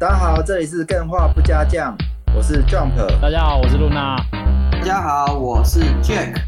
大家好，这里是更画不加酱，我是 Jump。大家好，我是露娜。大家好，我是 Jack。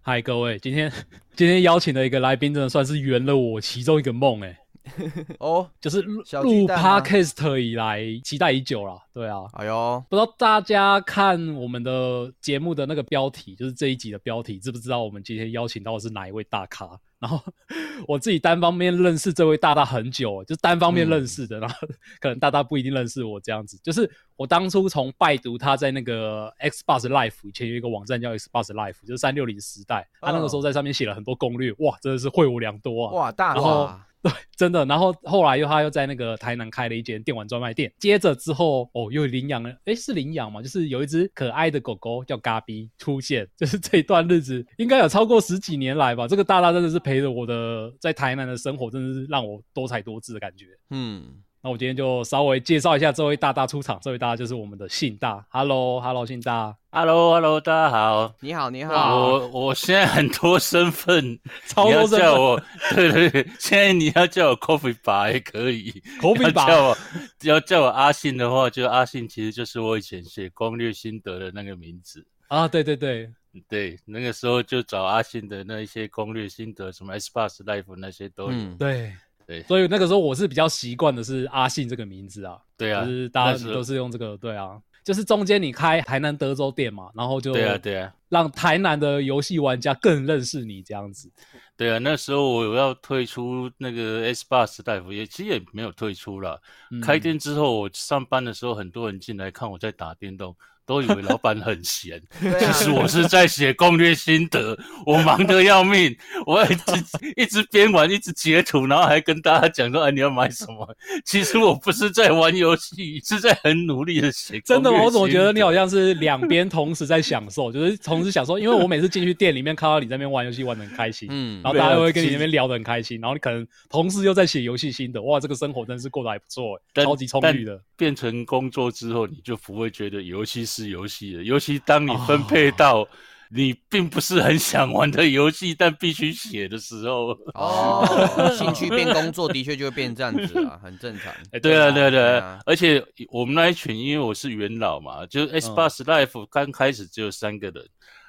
嗨，各位，今天 今天邀请的一个来宾，真的算是圆了我其中一个梦哎。哦，就是录小巨蛋吗 podcast 以来期待已久了，对啊。哎呦，不知道大家看我们的节目的那个标题，就是这一集的标题，知不知道我们今天邀请到的是哪一位大咖？然后我自己单方面认识这位大大很久，就是单方面认识的，然后可能大大不一定认识我这样子。就是我当初从拜读他在那个 Xbox Life 以前有一个网站叫 Xbox Life，就是三六零时代，他那个时候在上面写了很多攻略，哇，真的是会无良多啊！哇，大然后话，对，真的。然后后来又他又在那个台南开了一间电玩专卖店，接着之后哦又领养了，诶，是领养吗？就是有一只可爱的狗狗叫嘎比出现，就是这一段日子应该有超过十几年来吧。这个大大真的是陪着我的在台南的生活，真的是让我多才多姿的感觉。嗯，那我今天就稍微介绍一下这位大大出场，这位大大就是我们的信大，Hello，Hello，信大，Hello，Hello，大家好。你好，你好，我我现在很多身份，你要超多身份叫我，对对对，现在你要叫我 Coffee 吧也可以。Coffee 要 bar 叫我要叫我阿信的话，就阿信其实就是我以前写攻略心得的那个名字。啊，对对对，对，那个时候就找阿信的那一些攻略心得，什么 S Bus Life 那些都有。嗯，对对所以那个时候我是比较习惯的是阿信这个名字啊。对啊，就是大家都是用这个，对啊，就是中间你开台南德州店嘛，然后就对啊对啊让台南的游戏玩家更认识你这样子。对啊，那时候我要退出那个 S Bus Life，也其实也没有退出了。嗯开店之后，我上班的时候，很多人进来看我在打电动，都以为老板很闲。其实我是在写攻略心得，我忙得要命，我一直 一直边玩一直截图，然后还跟大家讲说：“哎，你要买什么？”其实我不是在玩游戏，是在很努力的写。真的，我怎么觉得你好像是两边同时在享受，就是同事想说，因为我每次进去店里面看到你在那边玩游戏玩的很开心，嗯然后大家都会跟你那边聊得很开心，然后你可能同事又在写游戏心得，哇，这个生活真是过得还不错，但超级充裕的。变成工作之后，你就不会觉得游戏是游戏了。尤其当你分配到你并不是很想玩的游戏，但必须写的时候，哦，兴趣变工作的确就会变这样子啊，很正常。哎对啊，对啊，对对啊，啊。而且我们那一群，因为我是元老嘛，就是 S Bus Life 刚开始只有三个人，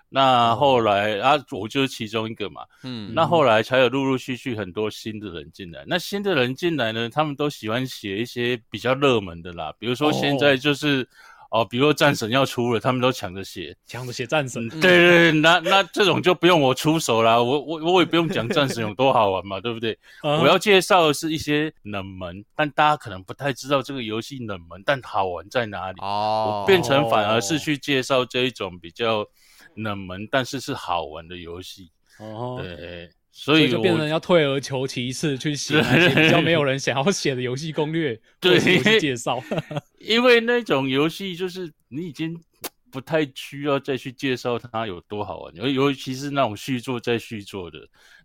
那后来啊，我就是其中一个嘛，嗯，那后来才有陆陆续续很多新的人进来。那新的人进来呢，他们都喜欢写一些比较热门的啦，比如说现在就是哦比如说战神要出了，他们都抢着写。抢着写战神，对对对，那那这种就不用我出手啦，我我我也不用讲战神有多好玩嘛，对不对？嗯我要介绍的是一些冷门，但大家可能不太知道这个游戏冷门，但好玩在哪里。哦我，变成反而是去介绍这一种比较冷门，但是是好玩的游戏。哦，对，所所以就变成要退而求其次去写那些比较没有人想要写的游戏攻略，对或者是游戏介绍。因为那种游戏就是你已经不太需要再去介绍它有多好玩，尤尤其是那种续作再续作的，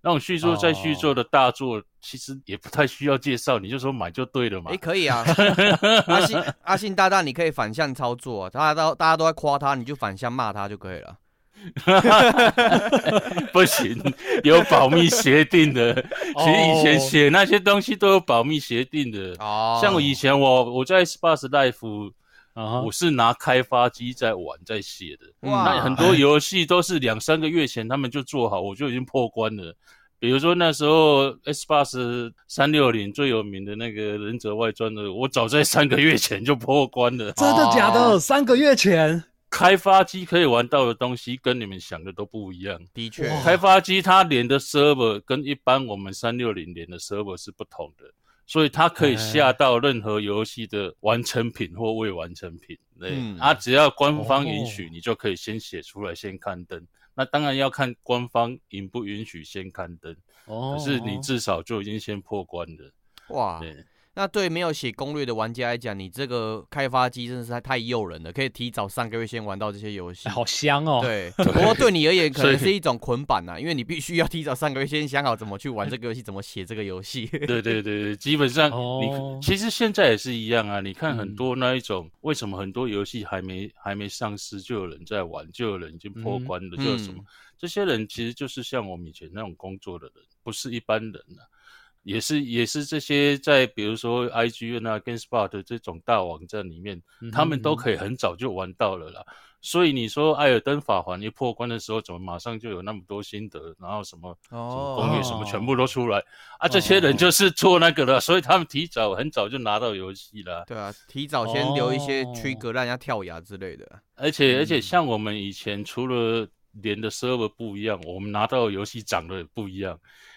那种续作再续作的大作，其实也不太需要介绍，你就说买就对了嘛哎，。可以啊，阿信阿信大大，你可以反向操作啊，大家都大家都在夸他，你就反向骂他就可以了。不行，有保密协定的。其实以前哦写那些东西都有保密协定的。哦，像我以前我我在 Sparks Life，啊哈我是拿开发机在玩在写的。哇那很多游戏都是两三个月前他们就做好，我就已经破关了。比如说那时候 S 八十三六零最有名的那个忍者外传的，我早在三个月前就破关了。真的假的？哦三个月前，开发机可以玩到的东西跟你们想的都不一样。的确，开发机它连的 server 跟一般我们三六零连的 server 是不同的，所以它可以下到任何游戏的完成品或未完成品。对，嗯啊，只要官方允许，哦你就可以先写出来，先刊登。那当然要看官方允不允许先刊登，哦可是你至少就已经先破关了。哇，对，那对没有写攻略的玩家来讲，你这个开发机真的是太太诱人了，可以提早三个月先玩到这些游戏。哎好香哦。对，不过对你而言可能是一种捆绑呐，因为你必须要提早三个月先想好怎么去玩这个游戏，怎么写这个游戏。对对对对，基本上你、哦其实现在也是一样啊。你看很嗯多那一种，为什么很多游戏还没还没上市就有人在玩，就有人已经破嗯关了，就有什么？嗯这些人其实就是像我们以前那种工作的人，不是一般人啊。也是也是这些在比如说 IGN 啊、GameSpot 这种大网站里面，嗯哼他们都可以很早就玩到了啦。所以你说《艾尔登法环》一破关的时候，怎么马上就有那么多心得，然后什么什么攻略什么全部都出来、啊？这些人就是做那个了，所以他们提早很早就拿到游戏了。对啊，提早先留一些哦 trigger 让人家跳崖之类的。而且而且嗯像我们以前除了连的 server 不一样，我们拿到游戏长得也不一样，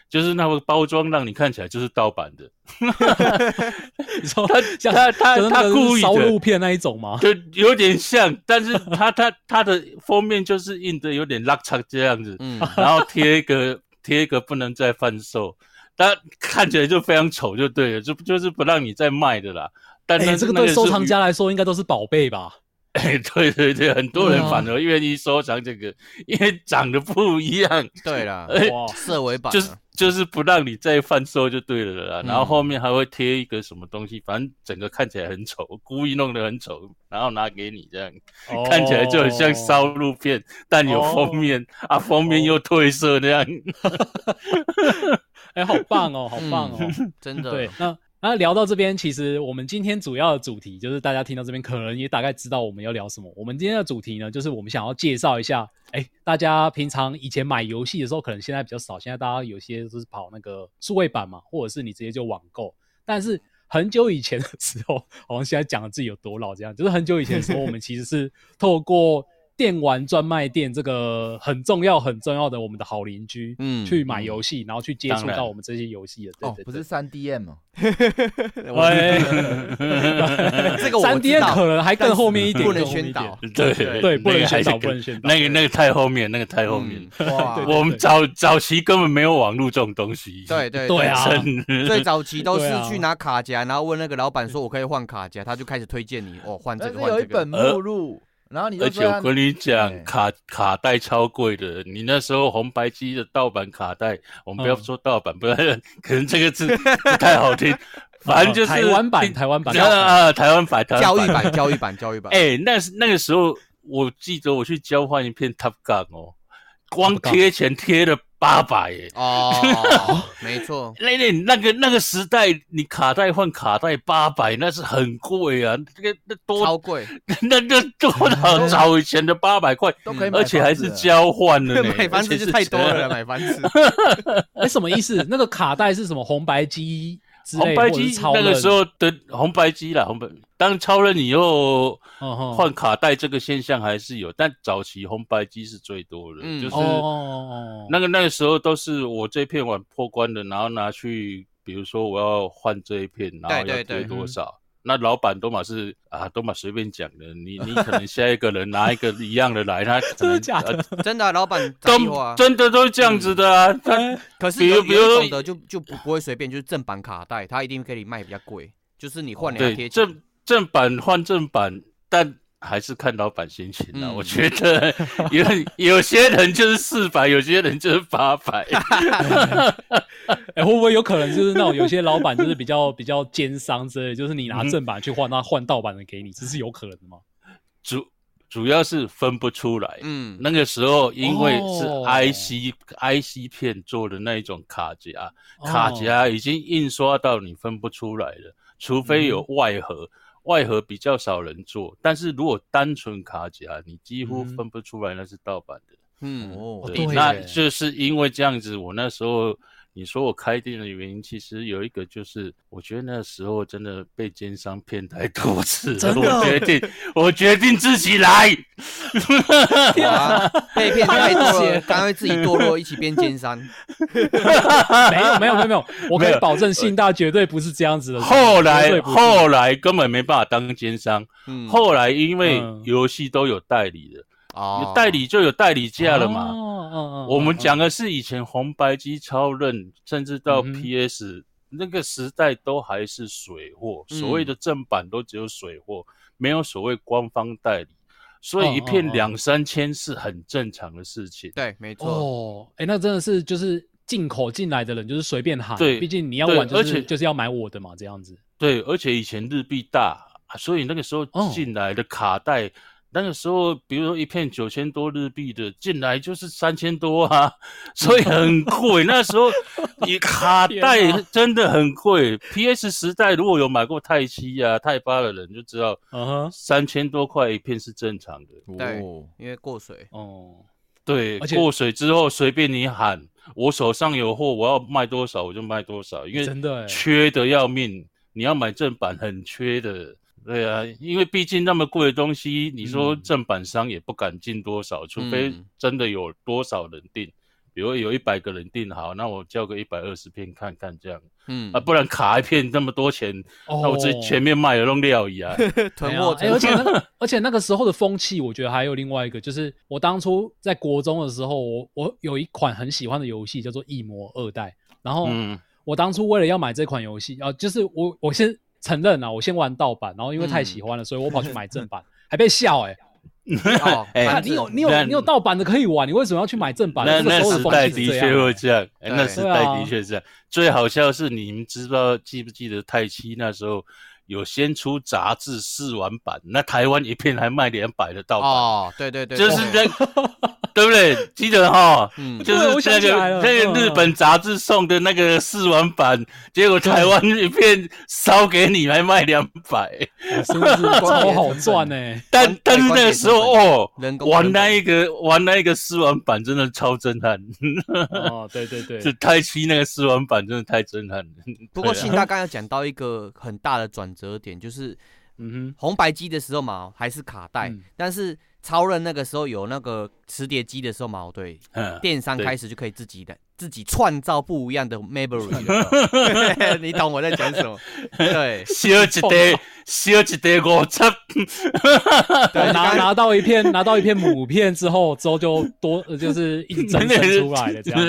就是那个包装让你看起来就是盗版的。你说他像他他他故意烧的录片那一种吗？就有点像，但是 他他他的封面就是印的有点拉长这样子，嗯，然后贴一个贴一个不能再贩售，但看起来就非常丑，就对了，就就是不让你再卖的啦。但哎、那这个对收藏家来说应该都是宝贝吧？哎，对对对，很多人反而愿意收藏这个，因为长得不一样，对啦，哎哇，色尾版啊就是就是不让你再贩售就对了啦。嗯然后后面还会贴一个什么东西，反正整个看起来很丑，故意弄得很丑，然后拿给你这样，看起来就很像哦烧录片，但有封面、啊，封面又褪色那样。哎、好棒哦，好棒哦！真的。对，那那聊到这边，其实我们今天主要的主题就是大家听到这边，可能也大概知道我们要聊什么。我们今天的主题呢，就是我们想要介绍一下，哎，大家平常以前买游戏的时候，可能现在比较少，现在大家有些都是跑那个数位版嘛，或者是你直接就网购。但是很久以前的时候，好像现在讲的自己有多老这样，就是很久以前的时候，我们其实是透过电玩专卖店这个很重要很重要的我们的好邻居，嗯去买游戏，然后去接触到我们这些游戏的。对哦不是三 DM 吗，喂，这个我三 DM 可能还更后面一点，不能宣导。对对不能宣导不能宣导。那个那个太后面，那个太后面。嗯。哇，我们早早期根本没有网络这种东西。对对对。啊。最早期都是去拿卡夹，然后问那个老板说：“我可以换卡夹。”他就开始推荐你哦，换这个换这个有一本。目录，然后你就而且我跟你讲对，卡卡带超贵的。你那时候红白机的盗版卡带，我们不要嗯说盗版，不然 可能这个字 不太好听。反正就是台湾版台湾版啊啊，台湾版，台湾教育版，教育版，教育版。哎、那是那个时候，我记得我去交换一片 Top Gun 哦，光贴钱贴了八百耶。哦，没错，那那那个那个时代，你卡带换卡带八百，那是很贵啊！这个那多超贵，那那多少早以前的八百块，都可以买而且还是交换的呢。买房子就太多了啦，买房子。哎，什么意思？那个卡带是什么？红白机红白机那个时，候的红白机啦，红白当超人以后换卡带这个现象还是有，但早期红白机是最多的，嗯就是哦哦哦，那个那个时候都是我这片碗破关的，然后拿去，比如说我要换这一片，然后要对对对贴多少。那老板都嘛是啊，都嘛随便讲的。你你可能下一个人拿一个一样的来，他可 真的能假的？呃真的啊，老板都。真的都是这样子的啊。他可是比如有比如说有一种的就就不不会随便，就是正版卡带，他一定可以卖比较贵，就是你换两对贴。正正版换正版，但还是看老板心情啊。嗯我觉得有有些人就是四百，有些人就是八百。哎，会不会有可能就是那种有些老板就是比较 比较奸商之类的，就是你拿嗯正版去换，他换盗版的给你，这是有可能的吗？主主要是分不出来。嗯，那个时候因为是哦 IC、IC 片做的那一种卡夹，哦卡夹已经印刷到你分不出来了，除非有嗯外盒。外盒比较少人做，但是如果单纯卡夹，你几乎嗯。分不出来那是盗版的。嗯，哦哦，对，那就是因为这样子，我那时候你说我开店的原因，其实有一个就是，我觉得那时候真的被奸商骗太多次我决定，我决定自己来。哇，被骗太多干脆自己堕落，一起变奸商。没有没有没有没有，我可以保证信大绝对不是这样子的。后来后来根本没办法当奸商，嗯，后来因为嗯游戏都有代理的，哦有代理就有代理价了嘛。哦哦哦，我们嗯讲的是以前红白机超任，甚至到 PS 那个时代都还是水货，所谓的正版都只有水货，没有所谓官方代理，所以一片两三千是很正常的事情。对，没错，哦，哎，那真的是就是进口进来的人就是随便喊，对毕竟你要对玩就而且是就是要买我的嘛，这样子。对，而且以前日币大，所以那个时候哦。进来的卡带，那个时候比如说一片九千多日币的进来就是三千多啊，所以很贵。那时候 你卡带真的很贵。PS 时代如果有买过泰七啊、泰八的人就知道，三千多块一片是正常的。对哦，因为过水，哦，对，而且过水之后随便你喊，我手上有货，我要卖多少我就卖多少，因为真的哎，缺的要命，你要买正版很缺的。对啊，因为毕竟那么贵的东西，你说嗯。正版商也不敢进多少，除非嗯。真的有多少人订，比如有一百个人订好，那我交个一百二十片看看这样嗯。啊，不然卡一片那么多钱，那我这哦前面卖了弄料一啊。囤货而且那个，而且那个时候的风气，我觉得还有另外一个，就是我当初在国中的时候，我我有一款很喜欢的游戏叫做《异魔二代》，然后嗯，我当初为了要买这款游戏，啊、就是我我先承认啊，我先玩盗版，然后因为太喜欢了，所以我跑去买正版，还被笑 哎、你有你有你有盗版的可以玩，你为什么要去买正版？那那那个时候的风时代的确会欸这样，哎那时代的确是这样。最好笑是，你们知道记不记得泰七那时候有先出杂志试玩版，那台湾一片还卖两百的盗版，哦，对对对，就是对。那，对不对？记得哈，嗯。就是那个那个嗯日本杂志送的那个试玩版，结果台湾一片烧给你还卖两百，是不是超好赚呢、但但是那个时候哦，玩那一个玩那一个试玩版真的超震撼，哦，对对对，是泰七那个试玩版真的太震撼了。不过信大刚刚讲到一个很大的转折点，就是嗯哼。红白机的时候嘛，还是卡带，嗯。但是超人那个时候有那个磁碟机的时候嘛，对，嗯，电商对开始就可以自己的自己创造不一样的 memory 你懂我在讲什么？对烧一袋，烧一袋五十，对，刚拿拿到一片拿到一片母片之后，之后就多呃就是一直增生出来的这样。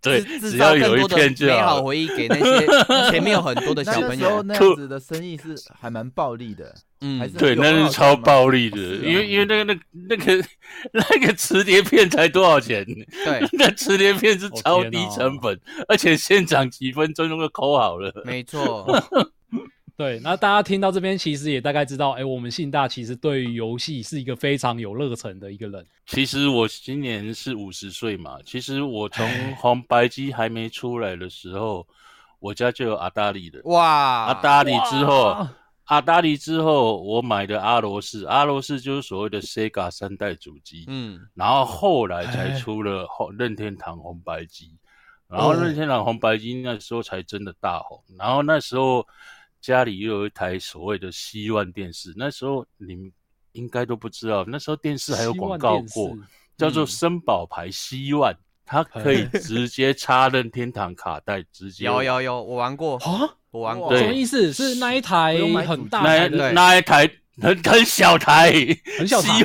对，只要有一造更多的片就美好好。回忆给那些前面有很多的小朋友。那那样子的生意是还蛮暴利的，嗯对，那是超暴力的，因为因为那个那那个那个磁碟片才多少钱？对，那磁碟片是超低成本，而且现场几分钟就抠好了。没错，对，那大家听到这边，其实也大概知道，哎，我们信大其实对于游戏是一个非常有热忱的一个人。其实我今年是五十岁嘛，其实我 从哎红白机还没出来的时候，我家就有阿达利的。哇，阿达利之后哇，阿达利之后，我买的阿罗士，阿罗士就是所谓的 Sega 三代主机，嗯，然后后来才哎出了后任天堂红白机，然后哦任天堂红白机那时候才真的大红，然后那时候家里又有一台所谓的希望电视，那时候你们应该都不知道，那时候电视还有广告过，叫做嗯。森宝牌希望。它可以直接插任天堂卡带，直接有有有，我玩过，啊？什么意思？是那一台很大台的？那一台很很小台，很小台？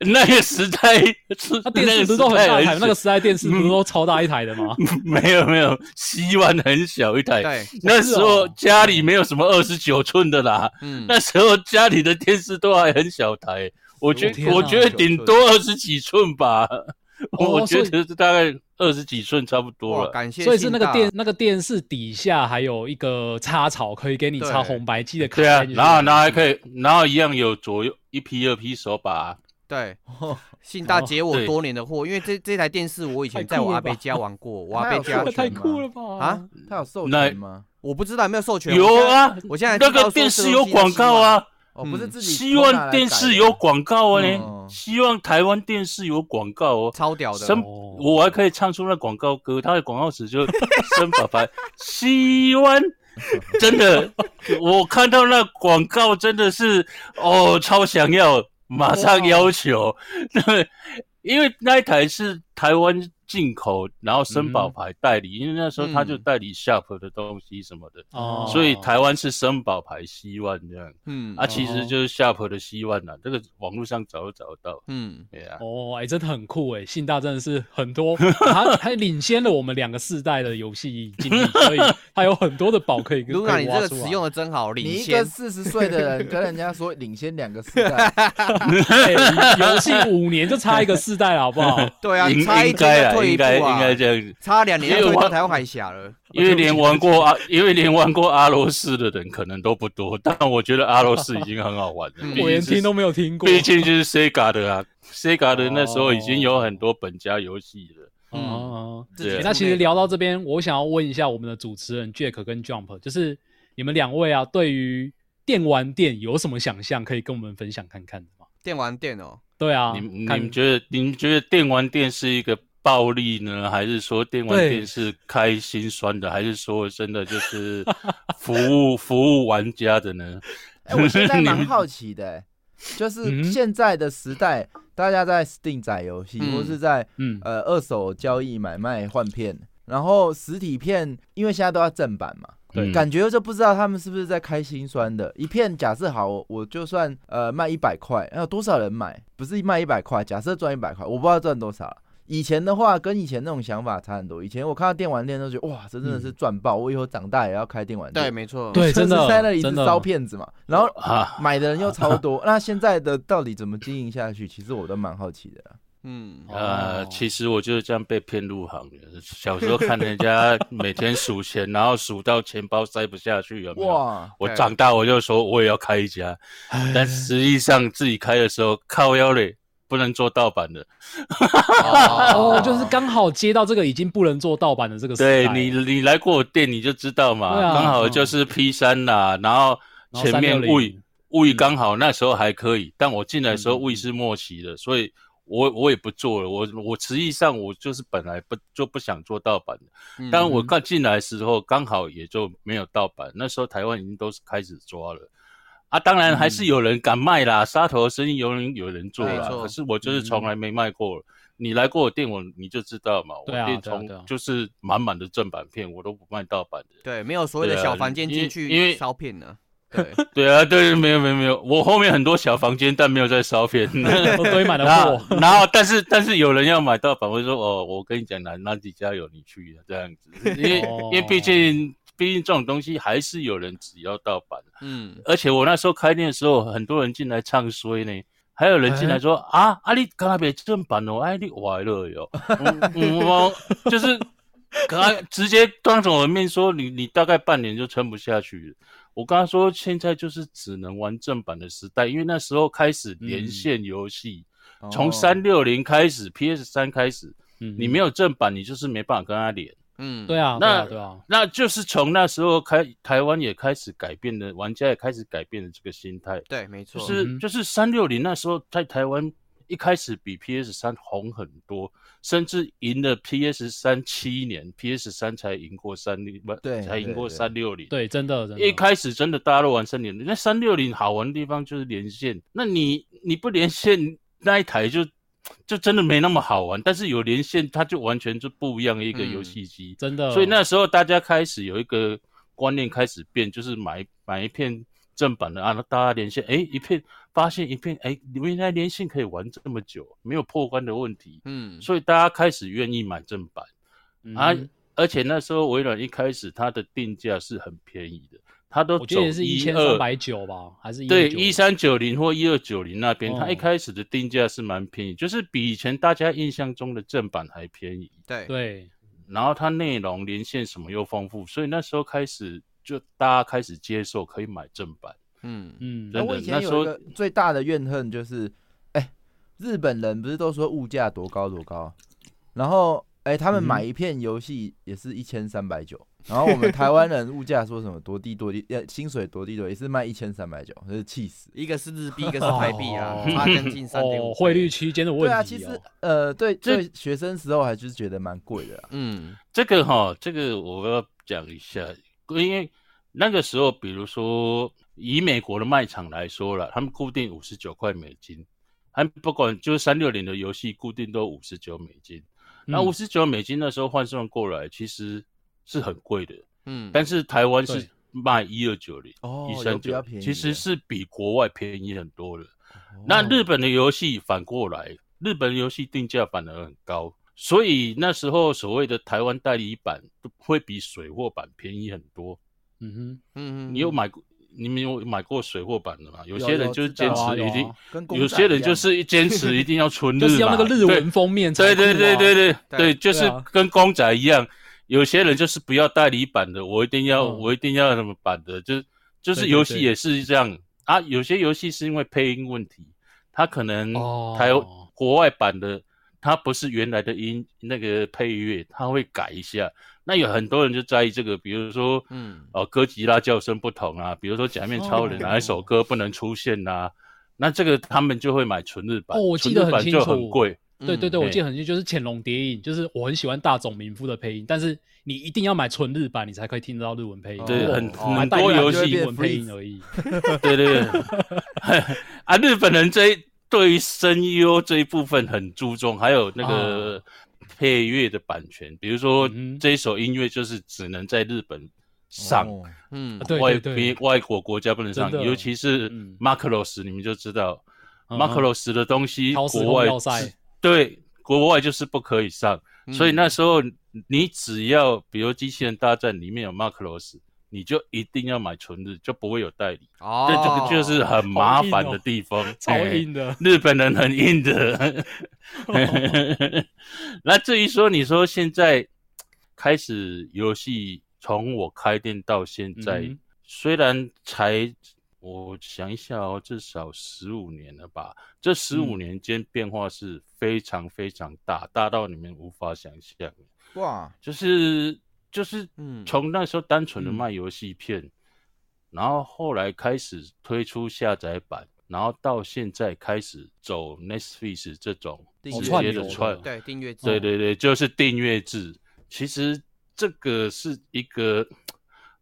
那个时代是那电视不是都很大台？那个时时代电视不是都超大一台的吗？没有没有，希望很小一台。那时候哦。家里没有什么二十九寸的啦，嗯，那时候家里的电视都还很小台，我觉我觉得顶多二十几寸吧，我觉得大概二十几寸差不多，了。感谢所以是那个电那个电视底下还有一个插槽，可以给你插对红白机的卡对啊。然后然后还可以，然后一样有左右一批二批手把，对，信大解我多年的惑，因为这这台电视我以前在我阿伯家玩过，我阿伯家太酷了吧！啊，他有授那权吗？我不知道有没有授权，有啊，我现在那个电视有广告，啊，哦，不是嗯。自己希望电视有广告啊呢嗯，希望台湾电视有广告哦。超屌的，生哦我还可以唱出那广告歌，他的广告词就 生爸爸希望，真的，我看到那广告真的是哦，超想要，马上要求，对，因为那一台是台湾进口，然后森宝嗯牌代理，因为那时候他就嗯代理 Sharp 的东西什么的，哦，所以台湾是森宝牌希万这样。嗯啊，其实就是 Sharp 的希万呐，这个网络上找都找得到。嗯，对啊，哦，哎、真的很酷哎！信大真的是很多，他还领先了我们两个世代的游戏经历，所以他有很多的宝可以跟。露娜，可以挖出来你这个词用的真好，领你一个先。四十岁的人跟人家说领先两个世代，哎游戏五年就差一个世代了，好不好？对啊，你差一应该啊，天就退一应该应该这样子。差两年就退因为我到台湾海峡了。因为连玩过阿，因为连玩过阿罗斯的人可能都不多，但我觉得阿罗斯已经很好玩了。我连听都没有听过。毕竟就是 Sega 的啊，Sega 的那时候已经有很多本家游戏了。哦对那其实聊到这边，我想要问一下我们的主持人 Jack 跟 Jump，就是你们两位啊，对于电玩店有什么想象，可以跟我们分享看看的吗？电玩店哦，对啊，你你们觉得你们觉得电玩店是一个暴力呢，还是说电玩对店是开心酸的，还是说真的就是 服务服务玩家的呢？哎、我现在 蛮好奇的、欸，就是嗯现在的时代，大家在 Steam 载游戏，嗯或是在嗯呃二手交易买卖换片，然后实体片，因为现在都要正版嘛，对感觉就不知道他们是不是在开心酸的。一片假设好，我我就算呃卖一百块，那有多少人买？不是卖一百块，假设赚一百块，我不知道赚多少。以前的话，跟以前那种想法差很多。以前我看到电玩店都觉得哇，这真的是赚爆！我以后长大也要开电玩店。对，没错，对，真的就是在那里一直真的烧骗子嘛，然后啊，买的人又超多。那现在的到底怎么经营下去？其实我都蛮好奇的啦。嗯，呃，哦其实我就是这样被骗入行的。小时候看人家 每天数钱，然后数到钱包塞不下去，有没有？哇，我长大我就说我也要开一家，但实际上自己开的时候靠腰嘞，不能做盗版的。哦，就是刚好接到这个已经不能做盗版的这个时代。对你，你来过我店你就知道嘛，刚好就是 P 三啦，然后然后前面360 We We 刚好那时候还可以，但我进来的时候嗯嗯 We 是末期的，所以我我也不做了，我我实际上我就是本来不就不想做盗版的，嗯。但我刚进来的时候刚好也就没有盗版，那时候台湾已经都是开始抓了。啊，当然还是有人敢卖啦，杀头的生意有人有人做啦。可是我就是从来没卖过。你来过我店，我你就知道嘛。我店从就是满满的正版片，我都不卖盗版的。对，没有所谓的小房间进因为烧片呢。对，对啊，对，没有没有没有，我后面很多小房间，但没有在烧片。都堆满了货。然后但是但是有人要买盗版，我就说哦，我跟你讲哪哪几家有你去这样子，因为、哦因为毕竟毕竟这种东西还是有人只要盗版。嗯，而且我那时候开店的时候，很多人进来唱衰呢，还有人进来说、啊啊你刚才别正版哦，哎你歪了哟，就是刚才直接当着我的面说你你大概半年就撑不下去了。我跟他说现在就是只能玩正版的时代，因为那时候开始连线游戏，从哦三六零开始，PS 三开始，嗯你没有正版，你就是没办法跟他连。嗯，对啊，对那啊，对啊，那就是从那时候开，台湾也开始改变了，玩家也开始改变了这个心态，对，没错，就是、嗯就是三六零那时候在台湾一开始比 PS 三红很多，甚至赢了 PS 三七年，PS 三才赢过三六不，对才赢过三六零。对，真的，真的。一开始真的大家都玩三六零，那三六零好玩的地方就是连线，那你你不连线那一台就就真的没那么好玩，但是有连线它就完全就不一样的一个嗯游戏机。真的，所以那时候大家开始有一个观念开始变，就是买买一片正版的啊，大家连线，哎，一片发现一片，哎，原来连线可以玩这么久，没有破关的问题，嗯，所以大家开始愿意买正版、嗯。啊。而且那时候微软一开始它的定价是很便宜的，它都走我记得是一一千三二百九吧，还是对，1290一三九零或一二九零那边，它哦一开始的定价是蛮便宜，就是比以前大家印象中的正版还便宜。对，对，然后它内容连线什么又丰富，所以那时候开始就大家开始接受可以买正版。嗯，嗯，真的那我以前那时候有一个最大的怨恨就是，哎、日本人不是都说物价多高多高，然后哎、他们买一片游戏也是一千三百九，然后我们台湾人物价说什么多低多低，呃，薪水多低多低，也是卖一千三百九，真是气死。一个是日币，一个是台币啊，哦差将近三点五，哦，汇率，区间的问题、哦。对啊，其实呃，对这对，学生时候还就是觉得蛮贵的啦。嗯，这个哈，这个我要讲一下，因为那个时候，比如说以美国的卖场来说了，他们固定五十九块美金，还不管就是三六零的游戏固定都五十九美金。那嗯五十九美金那时候换算过来其实是很贵的，嗯，但是台湾是卖一二九零、哦有一三九其实是比国外便宜很多的。那日本的游戏反过来，日本游戏定价反而很高，所以那时候所谓的台湾代理版都会比水货版便宜很多。嗯哼，嗯哼，你有买过？你们有买过水货版的吗？有有些人就是坚持一定有些人就是坚持一定要纯日 就是要那个日文封面对对对对对对对，就是跟公仔一样，有些人就是不要代理版的，我一定要嗯。我一定要什么版的，就是就是游戏也是这样。啊。有些游戏是因为配音问题，它可能哦。台国外版的它不是原来的音那个配乐，它会改一下。那有很多人就在意这个，比如说嗯哦哥吉拉叫声不同啊，比如说假面超人哦哪一首歌不能出现呐、那这个他们就会买纯日版，哦我记得纯日版就很清楚很贵。对对对，嗯我记得很清楚，就是《潜龙谍影》，就是我很喜欢大冢明夫的配音，但是你一定要买纯日版，你才可以听得到日文配音。对，哦很多游戏文配音而已。对对对，啊，日本人这一对于声优这一部分很注重，还有那个配乐的版权，比如说这一首音乐就是只能在日本上，哦。嗯。外对对对。别外国国家不能上尤其是嗯。Macross，你们就知道嗯 Macross 的东西国外对国外就是不可以上，所以那时候你只要比如机器人大战里面有 Macross。你就一定要买纯日，就不会有代理。哦，这这个就是很麻烦的地方，超哎硬的。日本人很硬的。那至于说，你说现在开始游戏，从我开店到现在，嗯虽然才我想一下哦，至少十五年了吧？这十五嗯年间变化是非常非常大，大到你们无法想象。哇，就是就是嗯。从那时候单纯的嗯。卖游戏片，然后后来开始推出下载版，然后到现在开始走 Netflix 这种订直阅流的接的串，对订阅制，对对对，就是订阅制。其实这个是一个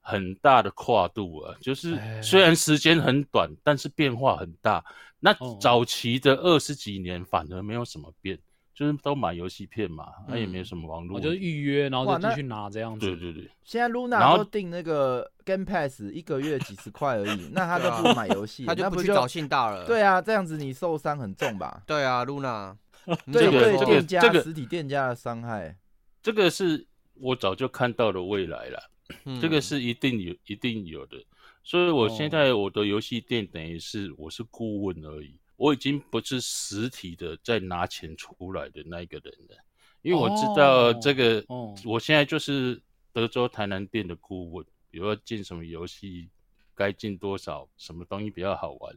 很大的跨度啊，就是哎。虽然时间很短，但是变化很大。那哦。早期的二十几年反而没有什么变，就是都买游戏片嘛，那、也没有什么网络我。就是预约，然后哇那就继续拿这样子。对对对，现在然 Luna 都订那个 Game Pass 一个月几十块而已，那他对啊都不买游戏，他就不不去找信大了。对啊，这样子你受伤很重吧？对啊，Luna，对对，怎么说这个店家这个实体店家的伤害。这个是我早就看到的未来了，嗯这个是一定有一定有的。所以我现在我的游戏店等于是我是顾问而已，我已经不是实体的在拿钱出来的那一个人了，因为我知道哦这个，哦我现在就是德州台南店的顾问，比如说进什么游戏。该进多少，什么东西比较好玩，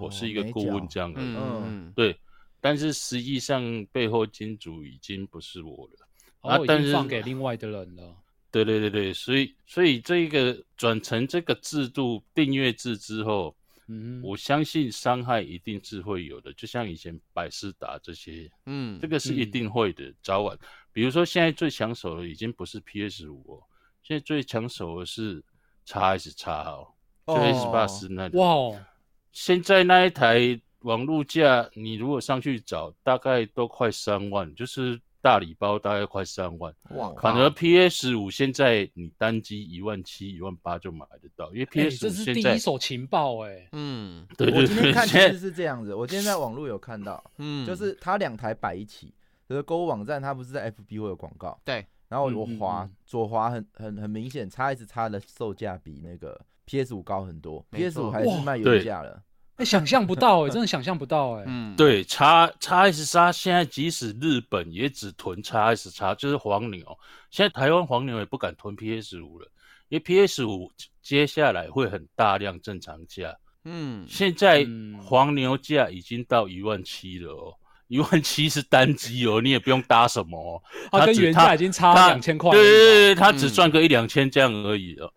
我是一个美顾问角这样而已。嗯嗯对，但是实际上背后金主已经不是我了。然后已经啊但是放给另外的人了。对对对对，所以所以这个转成这个制度订阅制之后，嗯，我相信伤害一定是会有的，就像以前百事达这些，嗯，这个是一嗯定会的，早晚。比如说现在最抢手的已经不是 PS 五哦，现在最抢手的是 x S 叉哦，就哦 S 八十那里。哇哦，现在那一台网络价，你如果上去找，大概都快三万，就是大礼包大概快三万。反而 PS 五现在你单机一万七、一万八就买得到，因为哎 PS 这是第五现在一手情报哎。嗯对对对，我今天看 其实是这样子，我今天在网络有看到，嗯，就是它两台摆一起，就是购物网站它不是在 FB 会有广告，对，然后嗯嗯我滑嗯左滑很很很明显，x S 叉的售价比那个 PS 五高很多，PS 五还是卖原价了。哎，想象不到哎，真的想象不到哎。嗯，对叉叉 S 叉现在即使日本也只囤叉 S 叉，就是黄牛。现在台湾黄牛也不敢囤 PS 五了，因为 PS 五接下来会很大量正常价。嗯，现在嗯黄牛价已经到一万七了哦，一万七是单机哦，你也不用搭什么哦。它跟原价已经差他两千块。对对对，他只嗯赚个一两千这样而已了。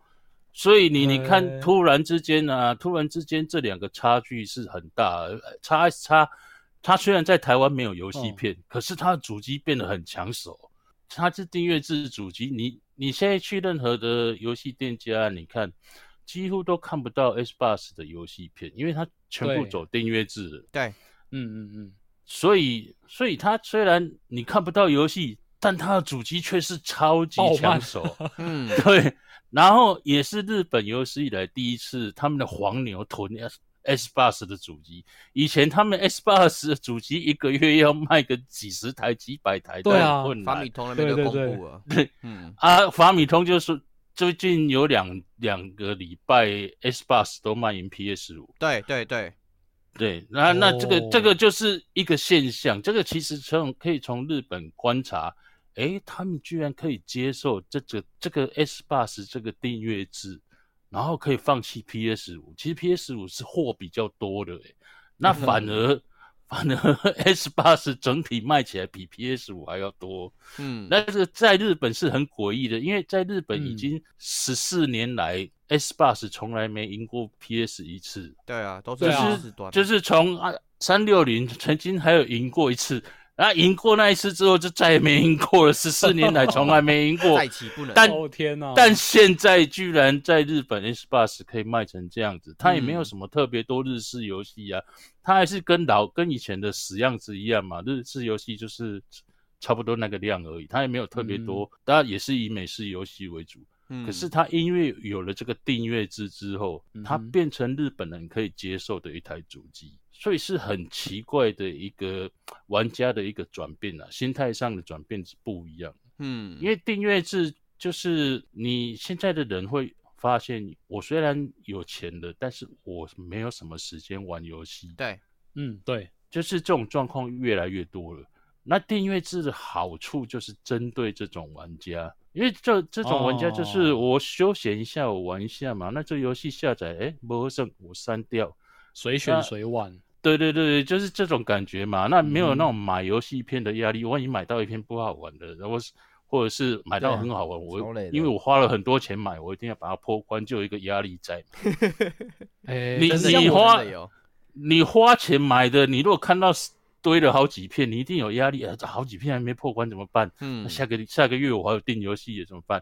所以你你看，呃突然之间啊，突然之间这两个差距是很大的。叉 S 叉，它虽然在台湾没有游戏哦片，可是它的主机变得很抢手。它是订阅制主机，你你现在去任何的游戏店家，你看几乎都看不到 S Bus 的游戏片，因为它全部走订阅制了。对，嗯嗯嗯，所以，所以它虽然你看不到游戏，但它的主机却是超级抢手。嗯，对，然后也是日本有史以来第一次，他们的黄牛囤 S S 八十的主机。以前他们 S 八十的主机一个月要卖个几十台、几百台，对啊困难。法米通那边就公对对对布了，对。嗯，啊，法米通就是最近有两两个礼拜 S 八十都卖赢 PS 五。对对对，对，那那这个、哦。这个就是一个现象，这个其实从可以从日本观察，诶，他们居然可以接受这个这个 S 八十这个订阅制，然后可以放弃 PS 五。其实 PS 五是货比较多的，诶，那反而、反而 S 八十整体卖起来比 PS 五还要多。嗯，那这个在日本是很诡异的，因为在日本已嗯经十四年来、s 八十从来没赢过 PS 一次。对啊，都是对啊四端，就是从啊三六零曾经还有赢过一次，然后赢过那一次之后就再也没赢过了，十四年来 从来没赢过再。起不能，但哦天哪！但现在居然在日本 S 八十可以卖成这样子，它也没有嗯什么特别多日式游戏啊，它还是跟老跟以前的死样子一样嘛，日式游戏就是差不多那个量而已，它也没有特别多，当然也是以美式游戏为主。嗯。可是它因为有了这个订阅制之后，它变成日本人可以接受的一台主机，所以是很奇怪的一个玩家的一个转变啊，心态上的转变是不一样。嗯，因为订阅制就是你现在的人会发现，我虽然有钱了，但是我没有什么时间玩游戏，对，嗯，对，就是这种状况越来越多了。那订阅制的好处就是针对这种玩家，因为这这种玩家就是哦我休闲一下，我玩一下嘛。那这游戏下载，哎，不剩我删掉。随选随玩。对对对，就是这种感觉嘛。那没有嗯那种买游戏片的压力，万一买到一片不好玩的，然后是或者是买到很好玩，我因为我花了很多钱买，我一定要把它破关，就有一个压力在。哎，你你花你花钱买的，你如果看到堆了好几片，你一定有压力啊！这好几片还没破关怎么办？嗯那，下个下个月我还有订游戏也怎么办？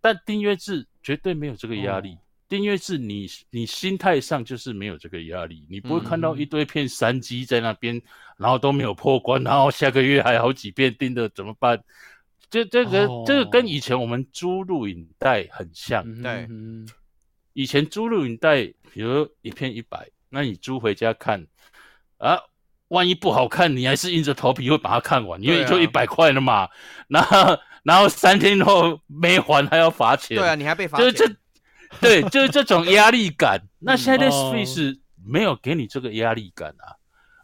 但订阅制绝对没有这个压力。哦订阅制你你心态上就是没有这个压力，你不会看到嗯一堆片三 G 在那边，然后都没有破关，然后下个月还好几片订的怎么办？这这个、哦这个跟以前我们租录影带很像，对嗯以前租录影带，比如一片一百，那你租回家看啊，万一不好看，你还是硬着头皮会把它看完，因为就一百块了嘛。然后然后三天后没还还要罚钱，对啊，你还被罚就是，这，对，就是这种压力感。那现在哦。Netflix 没有给你这个压力感啊，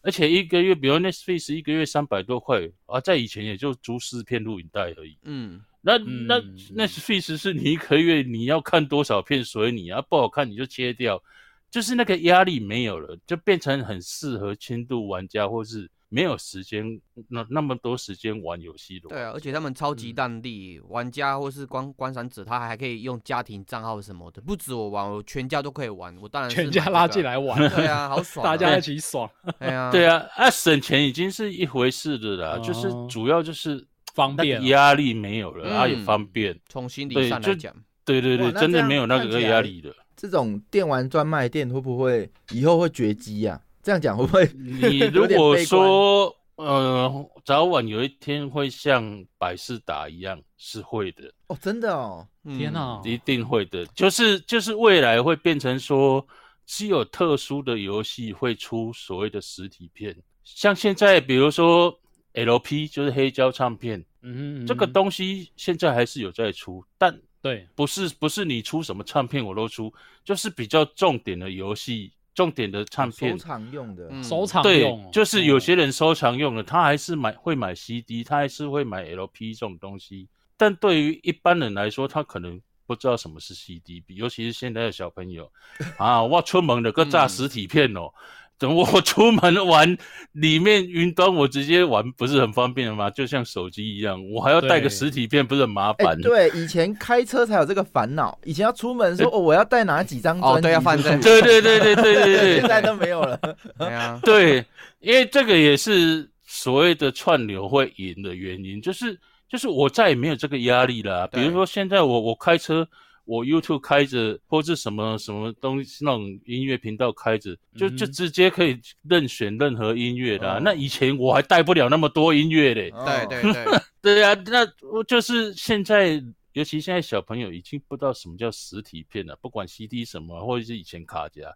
而且一个月，比如 Netflix 一个月三百多块啊，在以前也就租四片录影带而已。嗯，那嗯那那 Netflix 是你一个月你要看多少片随你啊，不好看你就切掉，就是那个压力没有了，就变成很适合轻度玩家或是没有时间那那么多时间玩游戏的。对啊，而且他们超嗯级弹力，玩家或是观观赏者，他还可以用家庭账号什么的，不止我玩，我全家都可以玩，我当然是全家拉进，来玩，对啊，好爽啊，大家一起爽，对啊，对啊，啊省钱已经是一回事的啦，就是哦主要就是方便啊压力没有了，啊也嗯方便。从心理上来讲，对对对，真的没有那个压力的。这种电玩专卖店会不会以后会绝迹呀？这样讲会不会？你 如果说呃早晚有一天会像百事达一样，是会的。哦，真的哦，嗯天哪！一定会的，就是就是未来会变成说，只有特殊的游戏会出所谓的实体片，像现在比如说 LP 就是黑胶唱片，嗯哼，这个东西现在还是有在出，但对，不是不是你出什么唱片我都出，就是比较重点的游戏，重点的唱片收片。藏用的，嗯收藏对用哦，就是有些哦人收藏用的，他还是买会买 CD，他还是会买 LP 这种东西。但对于一般人来说，他可能不知道什么是 CD，尤其是现在的小朋友 啊，我出门的个炸嗯实体片哦。等我 出门玩，里面云端我直接玩不是很方便吗？就像手机一样，我还要带个实体片，不是很麻哎、烦？对，以前开车才有这个烦恼，以前要出门说哦，我要带哪几张专辑哦对要放在 对对对对对对对现在都没有了。对啊，对，因为这个也是所谓的串流会赢的原因，就是就是我再也没有这个压力了啊。比如说现在我我开车，我 YouTube 开着，或是什么什么东西那种音乐频道开着，就就嗯直接可以任选任何音乐的那以前我还带不了那么多音乐嘞。对对对，对啊，那我就是现在，尤其现在小朋友已经不知道什么叫实体片了，不管 CD 什么，或者是以前卡夹，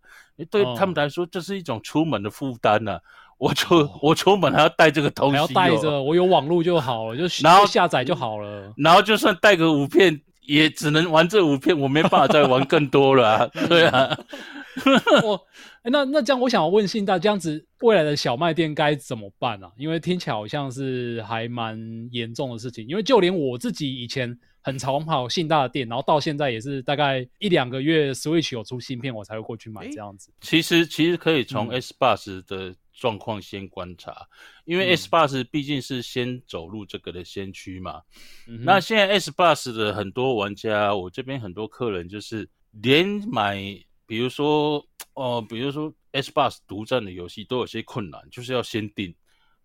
对哦。他们来说，这是一种出门的负担呐。我出、我出门还要带这个东西、哦，还要带着，我有网络就好了，就然后下载就好了。然后就算带个五片，也只能玩这五片，我没办法再玩更多了、啊。对啊，我、诶那那这样，我想要问信大，这样子未来的小卖店该怎么办啊？因为听起来好像是还蛮严重的事情。因为就连我自己以前很常跑信大的店，然后到现在也是大概一两个月，Switch 有出新片，我才会过去买这样子。其实其实可以从嗯 S Bus 的状况先观察，因为嗯 S Bus 毕竟是先走入这个的先驱嘛。嗯那现在 S Bus 的很多玩家，我这边很多客人就是连买，比如说哦，比如说 S Bus 独占的游戏都有些困难，就是要先定。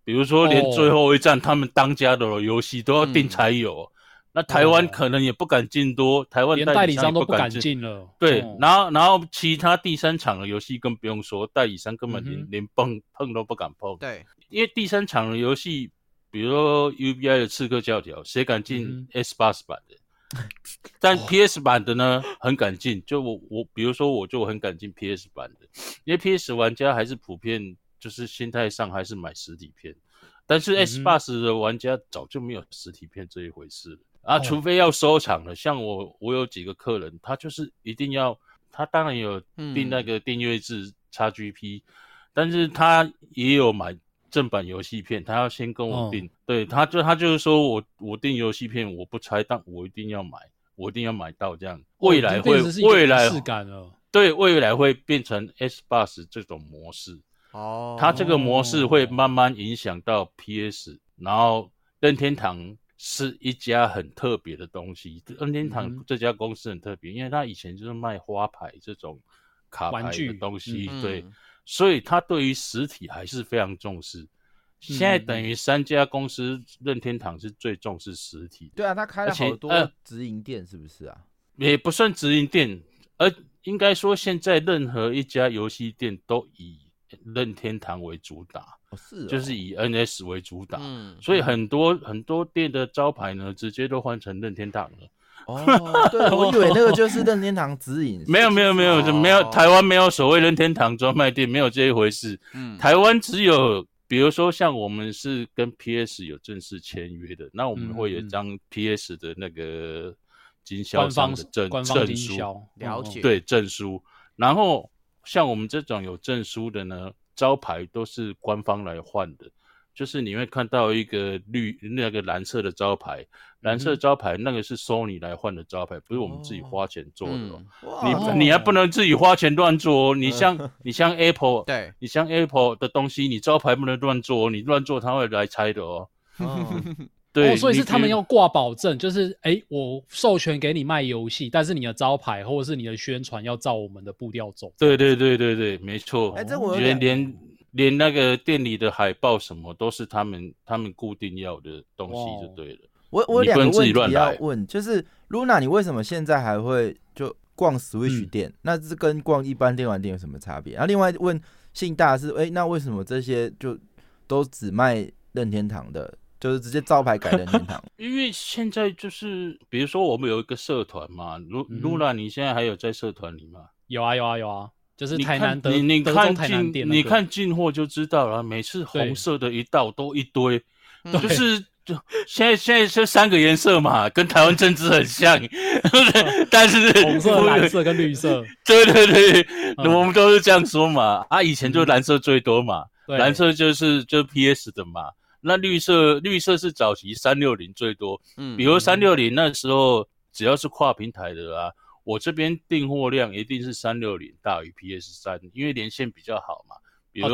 比如说连哦最后一站他们当家的游戏都要订嗯才有。那台湾哦可能也不敢进多，台湾连代理商都不敢进。了。对，哦然后然后其他第三场的游戏更不用说，代理商根本连、嗯连碰碰都不敢碰。对，因为第三场的游戏，比如说 UBI 的刺客教条，谁敢嗯进 S 八十版的？但 PS 版的呢，很敢进。就我我，比如说我就很敢进 PS 版的，因为 PS 玩家还是普遍就是心态上还是买实体片，但是 S 嗯八十的玩家早就没有实体片这一回事了啊，哦除非要收藏了。像我，我有几个客人，他就是一定要，他当然有订那嗯个订阅制 XGP，、但是他也有买正版游戏片，他要先跟我哦订。对，他就他就是说我我订游戏片我不拆但，我一定要买，我一定要买到这样。未来会未来。对未来会变成 S Bus 这种模式，哦，它这个模式会哦慢慢影响到 PS，然后任天堂。是一家很特别的东西，任天嗯堂这家公司很特别，因为它以前就是卖花牌这种卡牌玩具的东西，嗯对，所以他对于实体还是非常重视。现在等于三家公司，任天堂是最重视实体，对啊，他开了好多呃直营店，是不是啊？也不算直营店，而应该说现在任何一家游戏店都以任天堂为主打，哦，是哦，就是以 NS 为主打，嗯，所以很多很多店的招牌呢，直接都换成任天堂了。哦，对，我以为那个就是任天堂直营，没有没有没有，就没有台湾没有所谓任天堂专卖店，没有这一回事。嗯，台湾只有，比如说像我们是跟 PS 有正式签约的，那我们会有一张 PS 的那个经销商的证证书，了解嗯对证书。然后像我们这种有证书的呢，招牌都是官方来换的，就是你会看到一个绿那个蓝色的招牌，蓝色招牌那个是 Sony 来换的招牌，不是我们自己花钱做的哦。你你还不能自己花钱乱做哦，你像你像 Apple，对，你像 Apple 的东西，你招牌不能乱做哦，你乱做他会来拆的哦。嗯对，哦，所以是他们要挂保证，就是哎，我授权给你卖游戏，但是你的招牌或者是你的宣传要照我们的步调走。对对对对对，没错。哎，这我有连连连那个店里的海报什么都是他们他们固定要的东西就对了。我我两个问题要问，就是 Luna，你为什么现在还会就逛 Switch 嗯店？那是跟逛一般电玩店有什么差别？然后另外问信大是，哎，那为什么这些就都只卖任天堂的，就是直接招牌改的天堂？因为现在就是，比如说我们有一个社团嘛，卢嗯。卢拉，你现在还有在社团里吗？有啊有啊有啊，就是你你你看进那个，你看进货就知道了，每次红色的一道都一堆，嗯。就是就现在现在这三个颜色嘛，跟台湾政治很像，但是红色、蓝色跟绿色，对 对对，嗯。我们都是这样说嘛。啊，以前就蓝色最多嘛，蓝色就是就是 PS 的嘛。那绿色绿色是早期三六零最多，嗯比如三六零那时候只要是跨平台的啊，我这边订货量一定是三六零大于 PS 三，因为连线比较好嘛。比如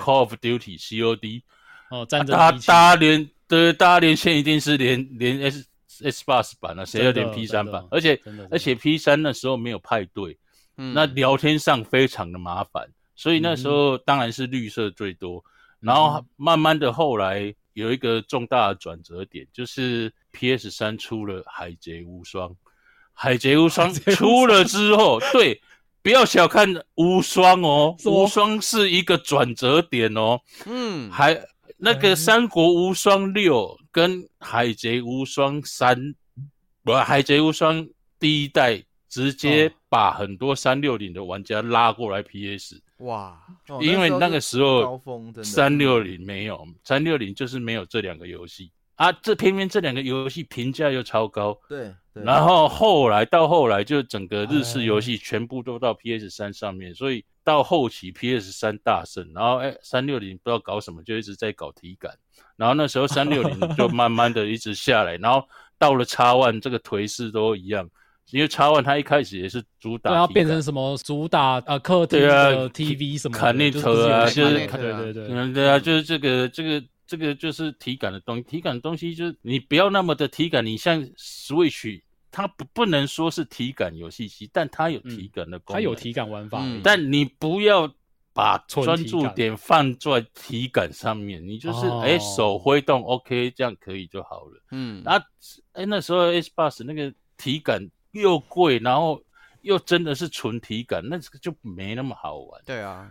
Call of Duty COD，哦，战争大机器。大家连对大家连线一定是连连 S S 八 S 版啊，谁要连 P 三？版？而且而且 P 三那时候没有派对，嗯。那聊天上非常的麻烦，所以那时候当然是绿色最多。然后慢慢的后来有一个重大的转折点，就是 PS 三出了《海贼无双》，《海贼无双出了之后，对，不要小看无双哦，无双是一个转折点哦，嗯，还那个三国无双六跟海贼无双三，不，海贼无双第一代直接把很多三六零的玩家拉过来 PS，哇，哦因为那个时候高峰真的。三六零没有，三六零就是没有这两个游戏。啊，这偏偏这两个游戏评价又超高，对对，然后后来到后来就整个日式游戏全部都到 PS 三上面，所以到后期 PS 三大胜，然后哎三六零不知道搞什么就一直在搞体感，然后那时候三六零就慢慢的一直下来，然后到了 X One 这个颓势都一样，因为 X One 它一开始也是主打对，变成什么主打呃客厅对啊的 TV 什么的，卡内就是不是特啊就是对对对对，嗯，对啊，就是这个这个这个就是体感的东西，体感的东西就是你不要那么的体感，你像 Switch，它不不能说是体感游戏机，但它有体感的功能，它有体感玩法，嗯但你不要把专注点放在体感上面，你就是哦。哎、手挥动 OK，这样可以就好了。嗯，那，哎那时候 S Bus 那个体感又贵，然后又真的是纯体感，那这个就没那么好玩。对啊，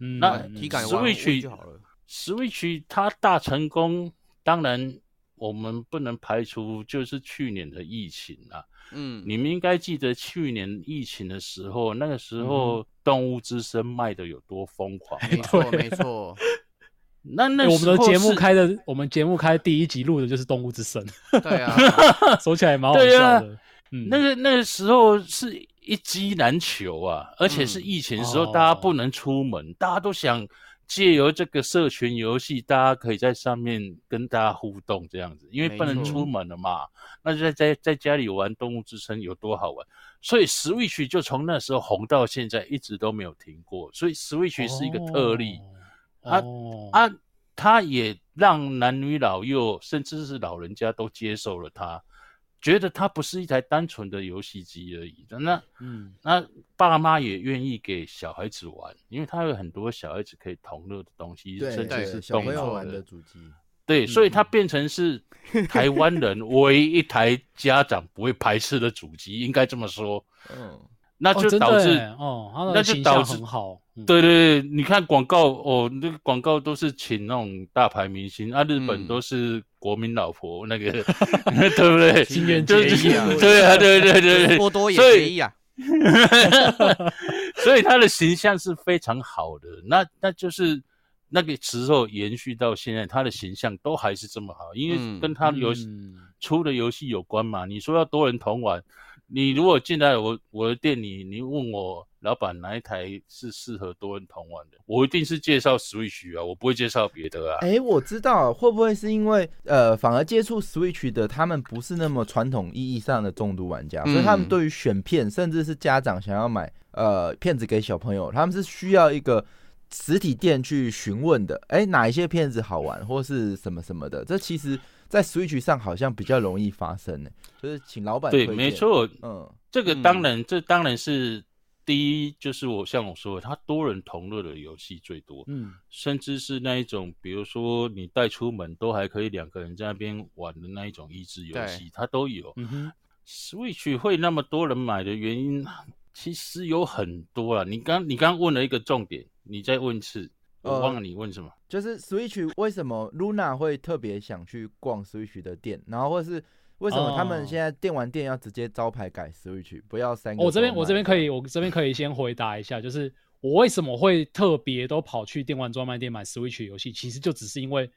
嗯那嗯体感玩 Switch 就好了。Switch 它大成功，当然我们不能排除就是去年的疫情啊。嗯，你们应该记得去年疫情的时候，那个时候《动物之声》卖的有多疯狂吧。没错没错，那那欸我们的时候节目开的，我们节目开第一集录的就是《动物之声》，对啊，说起来也蛮好笑的。嗯，那个那个时候是一机难求啊，而且是嗯疫情的时候，哦。大家不能出门，大家都想借由这个社群游戏，大家可以在上面跟大家互动这样子，因为不能出门了嘛，那就在在在家里玩《动物之声》有多好玩，所以 Switch 就从那时候红到现在，一直都没有停过，所以 Switch 是一个特例。啊哦。啊，他也让男女老幼，甚至是老人家都接受了它，觉得它不是一台单纯的游戏机而已。那嗯，那爸妈也愿意给小孩子玩，因为它有很多小孩子可以同乐的东西，对甚至对是小动脑朋友玩的的。主机，对，所以它嗯变成是台湾人唯一一台家长不会排斥的主机，应该这么说。嗯，那就导致欸哦，那就导致很好。嗯对对对，你看广告哦，那个广告都是请那种大牌明星啊，日本嗯都是国民老婆那个，对不对？新垣就是结衣啊对啊，对对对对，多多也所以结义啊，所以他的形象是非常好的。那那就是那个时候延续到现在，他的形象都还是这么好，因为嗯跟他游戏、嗯出的游戏有关嘛。你说要多人同玩，你如果进来我我的店里，你问我老板哪一台是适合多人同玩的，我一定是介绍 Switch 啊，我不会介绍别的啊。哎，我知道会不会是因为呃，反而接触 Switch 的他们不是那么传统意义上的重度玩家，所以他们嗯对于选片，甚至是家长想要买呃片子给小朋友，他们是需要一个实体店去询问的。哎，哪一些片子好玩，或是什么什么的，这其实在 Switch 上好像比较容易发生呢。就是请老板对，没，错，嗯，这个嗯当然，这当然是第一，就是我像我说的，它多人同乐的游戏最多，嗯，甚至是那一种，比如说你带出门都还可以两个人在那边玩的那一种益智游戏，它都有。嗯，Switch 会那么多人买的原因，其实有很多啊。你刚你刚问了一个重点，你再问一次，我呃忘了你问什么。就是 Switch 为什么 Luna 会特别想去逛 Switch 的店，然后或是为什么他们哦。现在电玩店要直接招牌改 Switch，不要三我这边我这边可以，我这边可以先回答一下，就是我为什么会特别都跑去电玩专卖店买 Switch 游戏，其实就只是因为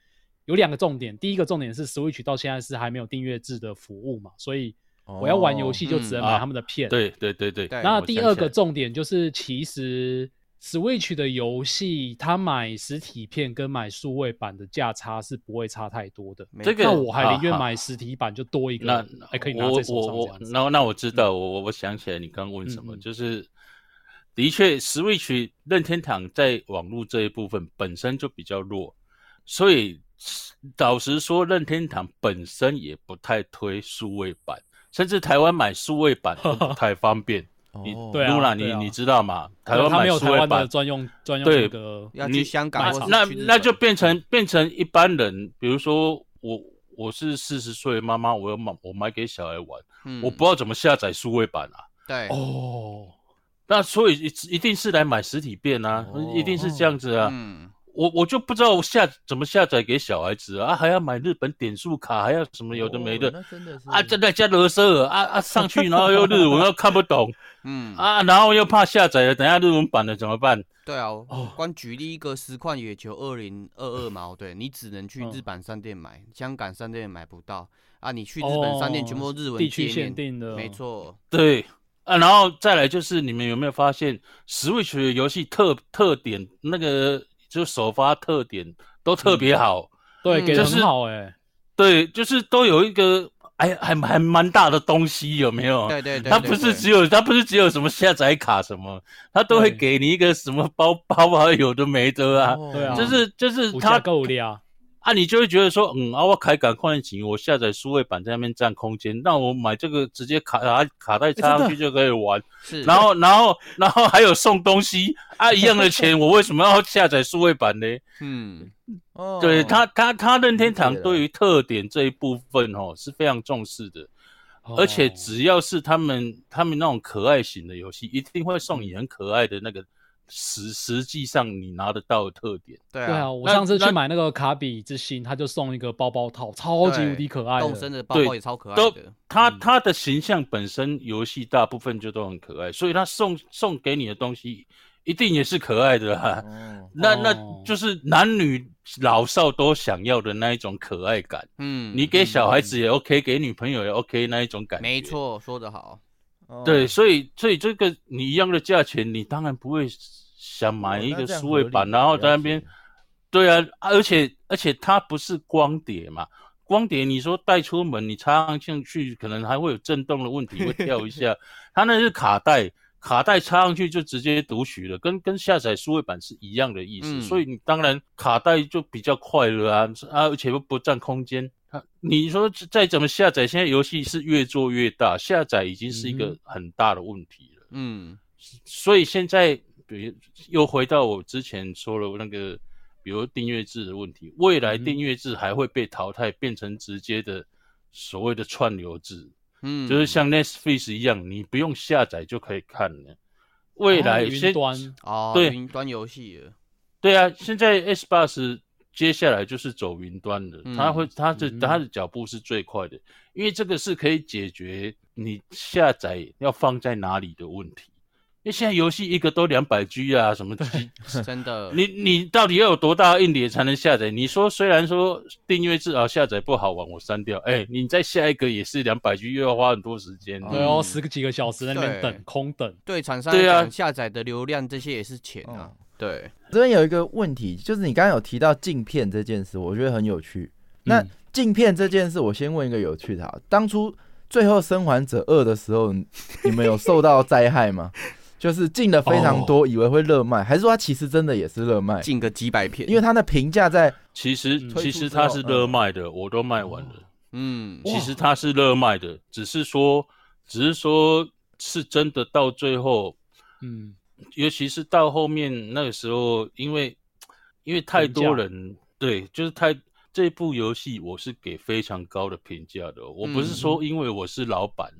有两个重点，第一个重点是 Switch 到现在是还没有订阅制的服务嘛，所以我要玩游戏就只能买他们的片。哦对对对对，对那第二个重点就是，其实 Switch 的游戏，它买实体片跟买数位版的价差是不会差太多的。这个那我还宁愿买实体版，就多一个那还可以拿我在手我我上。那那我知道，我我我想起来你刚问什么，嗯嗯就是的确，Switch 任天堂在网络这一部分本身就比较弱，所以老实说，任天堂本身也不太推数位版，甚至台湾买数位版都不太方便。你哦。对啊你你知道吗？台湾它没有台湾的，专用专用对那个要你去香港或卖场是去日那那就本变成变成一般人，比如说我我是四十岁的妈妈，我要买我买给小孩玩，嗯。我不知道怎么下载数位版啊。对，哦，那所以一一定是来买实体店啊，哦。一定是这样子啊。嗯，我我就不知道下怎么下载给小孩子啊，啊还要买日本点数卡，还要什么有的没的、哦那真的是啊，这在加勒瑟尔啊啊上去，然后又日文又看不懂 嗯，啊，然后又怕下载了，等下日文版的怎么办？对啊，哦光举例一个实况野球二零二二嘛，对你只能去嗯日版商店买，香港商店买不到啊，你去日本商店全部日文哦地区限定的，没。错，对啊，然后再来就是你们有没有发现 Switch 游戏特特点那个就首发特点都特别好，对，嗯。给的就是很好哎、对，就是都有一个哎还还蛮大的东西，有没有？对对对，它不是只有它不是只有什么下载卡什么，它都会给你一个什么包包啊，有的没的啊，哦。对啊。就是就是五它加够力啊，啊，你就会觉得说，嗯啊，我开感快钱，我下载数位版在那边占空间，那我买这个直接卡卡卡带插上去就可以玩，是，然后然后然后还有送东西啊，一样的钱，我为什么要下载数位版呢？嗯，哦对他他他任天堂对于特点这一部分哦是非常重视的。而且哦只要是他们他们那种可爱型的游戏，一定会送你很可爱的那个实实际上你拿得到的特点。对对啊，啊，我上次去买那个卡比之心，他就送一个包包套，超级无敌可爱动森的。的包包也超可爱都的，他嗯他的形象本身游戏大部分就都很可爱，所以他送送给你的东西一定也是可爱的啊。哦那那哦就是男女老少都想要的那一种可爱感。嗯，你给小孩子也 OK，给女朋友也 OK 那一种感觉。没。错，说得好，哦对，所以所以这个你一样的价钱，你当然不会想买一个数位版，合理然后在那边，对啊，而且而且它不是光碟嘛，光碟你说带出门，你插上去可能还会有震动的问题，会 掉一下，它那是卡带。卡带插上去就直接读取了，跟跟下载数位版是一样的意思，嗯所以你当然卡带就比较快了啊，啊，而且又不占空间。啊，你说再怎么下载，现在游戏是越做越大，下载已经是一个嗯很大的问题了。嗯，所以现在，比如又回到我之前说了那个，比如订阅制的问题，未来嗯订阅制还会被淘汰，变成直接的所谓的串流制，嗯，就是像 Netflix 一样，你不用下载就可以看了。未来云端。哦，对。云端游戏了，对啊，现在 S Bus 接下来就是走云端的，嗯它会它的嗯它的脚步是最快的，因为这个是可以解决你下载要放在哪里的问题。因为现在游戏一个都两百 G 啊，什么 G，真的，你你到底要有多大的硬碟才能下载？你说虽然说订阅制啊下载不好玩，我删掉，哎、你再下一个也是两百 G，又要花很多时间。对哦，嗯十个几个小时在那边等空等。对厂商对啊，下载的流量这些也是钱啊哦，对，这边有一个问题，就是你刚刚有提到镜片这件事，我觉得很有趣。那嗯镜片这件事，我先问一个有趣的哈，当初最后《生还者二》的时候，你们有受到灾害吗？就是进了非常多，以为会热卖，还是说它其实真的也是热卖？进个几百片，因为它的评价在其实嗯其实它是热卖的，我都卖完了。嗯，其实它是热卖的，只是说，只是说是真的到最后，嗯，尤其是到后面那个时候，因为因为太多人对，就是太这部游戏我是给非常高的评价的，我不是说因为我是老板，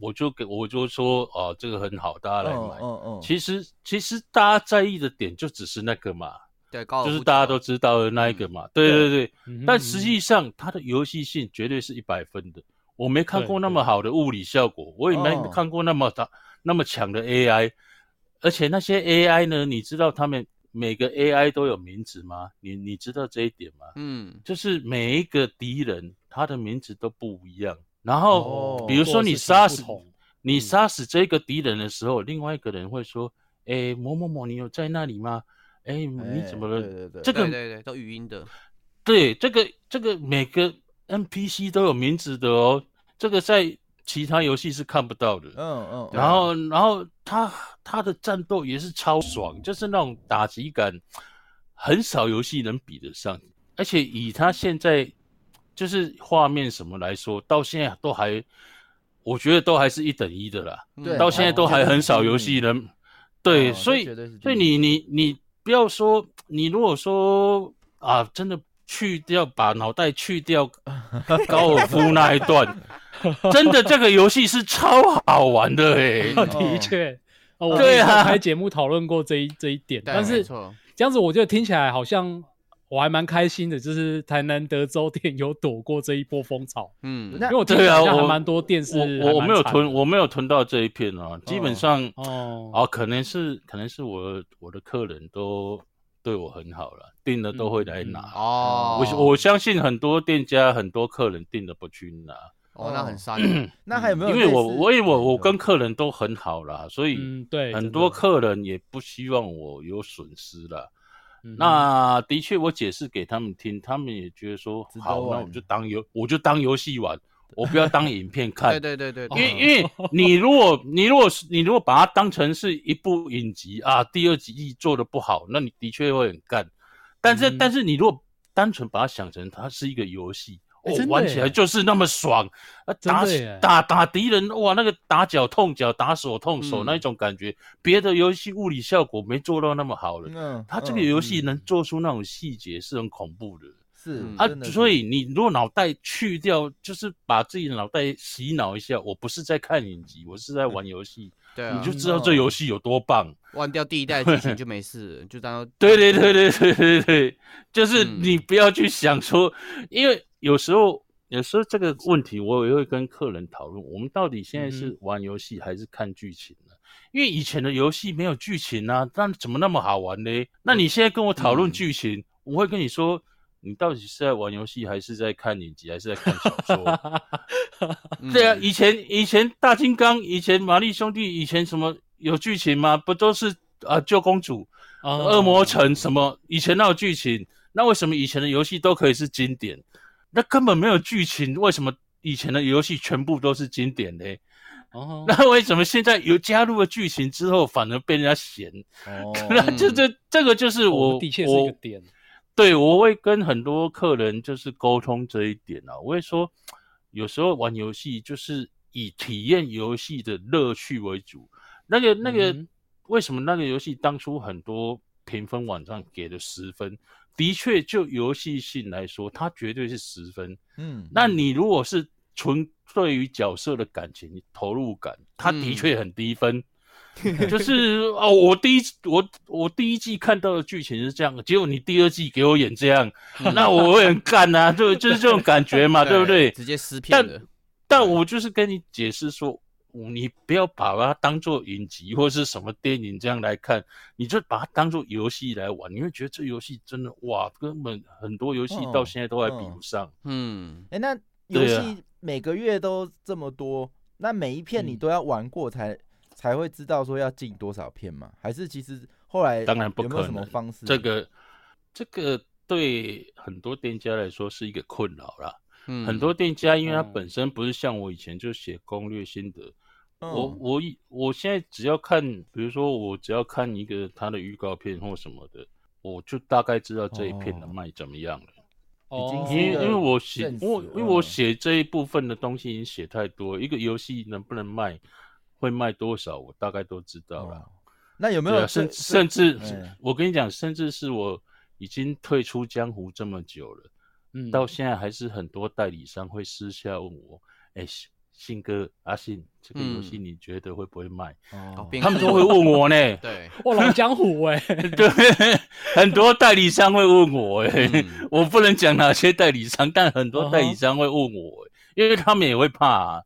我就给我就说哦这个很好，大家来嗯买。嗯嗯，其实其实大家在意的点就只是那个嘛，对，高就是大家都知道的那一个嘛，对对对。嗯但实际上，它的游戏性绝对是一百分的。我没看过那么好的物理效果，我也没哦看过那么大、那么强的 AI，而且那些 AI 呢，你知道他们每个 AI 都有名字吗？你你知道这一点吗？嗯，就是每一个敌人他的名字都不一样。然后，哦比如说你杀死你嗯杀死这个敌人的时候，另外一个人会说：“哎，某某某，你有在那里吗？哎，你怎么了？”对对对，这个对对对，都语音的，对，这个这个每个 NPC 都有名字的哦，这个在其他游戏是看不到的。嗯嗯，然后，然后他他的战斗也是超爽，就是那种打击感，很少游戏能比得上。而且以他现在就是画面什么来说，到现在都还，我觉得都还是一等一的啦。到现在都还很少游戏能，对，哦所以所以你你你不要说，你如果说啊，真的去掉把脑袋去掉，高尔夫那一段，真的这个游戏是超好玩的哎、的确，哦，我们对啊也有开节目讨论过这一这一点，但是这样子我觉得听起来好像我还蛮开心的，就是台南德州店有躲过这一波风潮，嗯，那因为我听对啊我还蛮多店是我我我没有囤，我没有囤到这一片啊，基本上的哦哦，可能是可能是我我的客人都对我很好了，订了都会来拿。嗯哦，我我相信很多店家很多客人订了不去拿，哦，那很伤，那还有没有因？为我我因为我我跟客人都很好啦，所以嗯对，很多客人也不希望我有损失啦。嗯那的确，我解释给他们听，他们也觉得说好，那玩。我就当游我就当游戏玩，我不要当影片看。对。对对对，因为因为 你如果你如果是你如果把它当成是一部影集啊，第二集做的不好，那你的确会很干。但是、嗯但是你如果单纯把它想成它是一个游戏，哦玩起来就是那么爽。啊！打打打敌人，哇，那个打脚痛脚，打手痛手、嗯。那一种感觉，别的游戏物理效果没做到那么好了。嗯，它这个嗯游戏能做出那种细节是很恐怖的。是嗯。啊所以你如果脑袋去掉，就是把自己的脑袋洗脑一下，我不是在看影集，我是在玩游戏，对啊，你就知道这游戏有多棒。忘掉第一代剧情就没事了，就 当对对对对对对对，就是嗯。你不要去想说，因为有时候有时候这个问题我也会跟客人讨论，我们到底现在嗯是玩游戏还是看剧情呢？因为以前的游戏没有剧情啊，那怎么那么好玩呢？那你现在跟我讨论嗯剧情，我会跟你说，你到底是在玩游戏，还是在看影集，还是在看小说？嗯 对啊，以前以前大金刚，以前玛丽兄弟，以前什么有剧情吗？不都是啊救公主、哦恶魔城什么？以前那有剧情，那为什么以前的游戏都可以是经典？那根本没有剧情，为什么以前的游戏全部都是经典呢？哦，那为什么现在有加入了剧情之后，反而被人家嫌？哦，那这这这个就是我哦的确是一我个点，对，我会跟很多客人就是沟通这一点啊。我会说，有时候玩游戏就是以体验游戏的乐趣为主。那个那个，嗯为什么那个游戏当初很多评分网站给了十分？的确，就游戏性来说，它绝对是十分。嗯，那你如果是纯对于角色的感情投入感，它的嗯确很低分。就是 哦，我第一我我第一季看到的剧情是这样，结果你第二季给我演这样，那我会很干呐、就就是这种感觉嘛，对不对？直接撕片的，但我就是跟你解释说，你不要把它当做影集或是什么电影这样来看，你就把它当做游戏来玩，你会觉得这游戏真的哇，根本很多游戏到现在都还比不上。嗯，哎，那游戏每个月都这么多，那每一片你嗯都要玩过才才会知道说要进多少片吗？还是其实后来当然不有没有什么可能方式？这个这个对很多店家来说是一个困扰啦。嗯很多店家因为它哦本身不是像我以前就写攻略心得，嗯我我一我现在只要看，比如说我只要看一个它的预告片或什么的，我就大概知道这一片的哦卖怎么样了。已经哦因为因为我写我因为我嗯写这一部分的东西已经写太多，一个游戏能不能卖，会卖多少，我大概都知道了。哦那有没有甚甚至哎我跟你讲，甚至是我已经退出江湖这么久了。嗯到现在还是很多代理商会私下问我：“哎、信信哥阿信，这个游戏嗯。你觉得会不会卖？”哦。他们都会问我呢。对，哇老江湖哎，对，很多代理商会问我、哎、嗯。我不能讲哪些代理商，但很多代嗯理商会问我、因为他们也会怕、啊，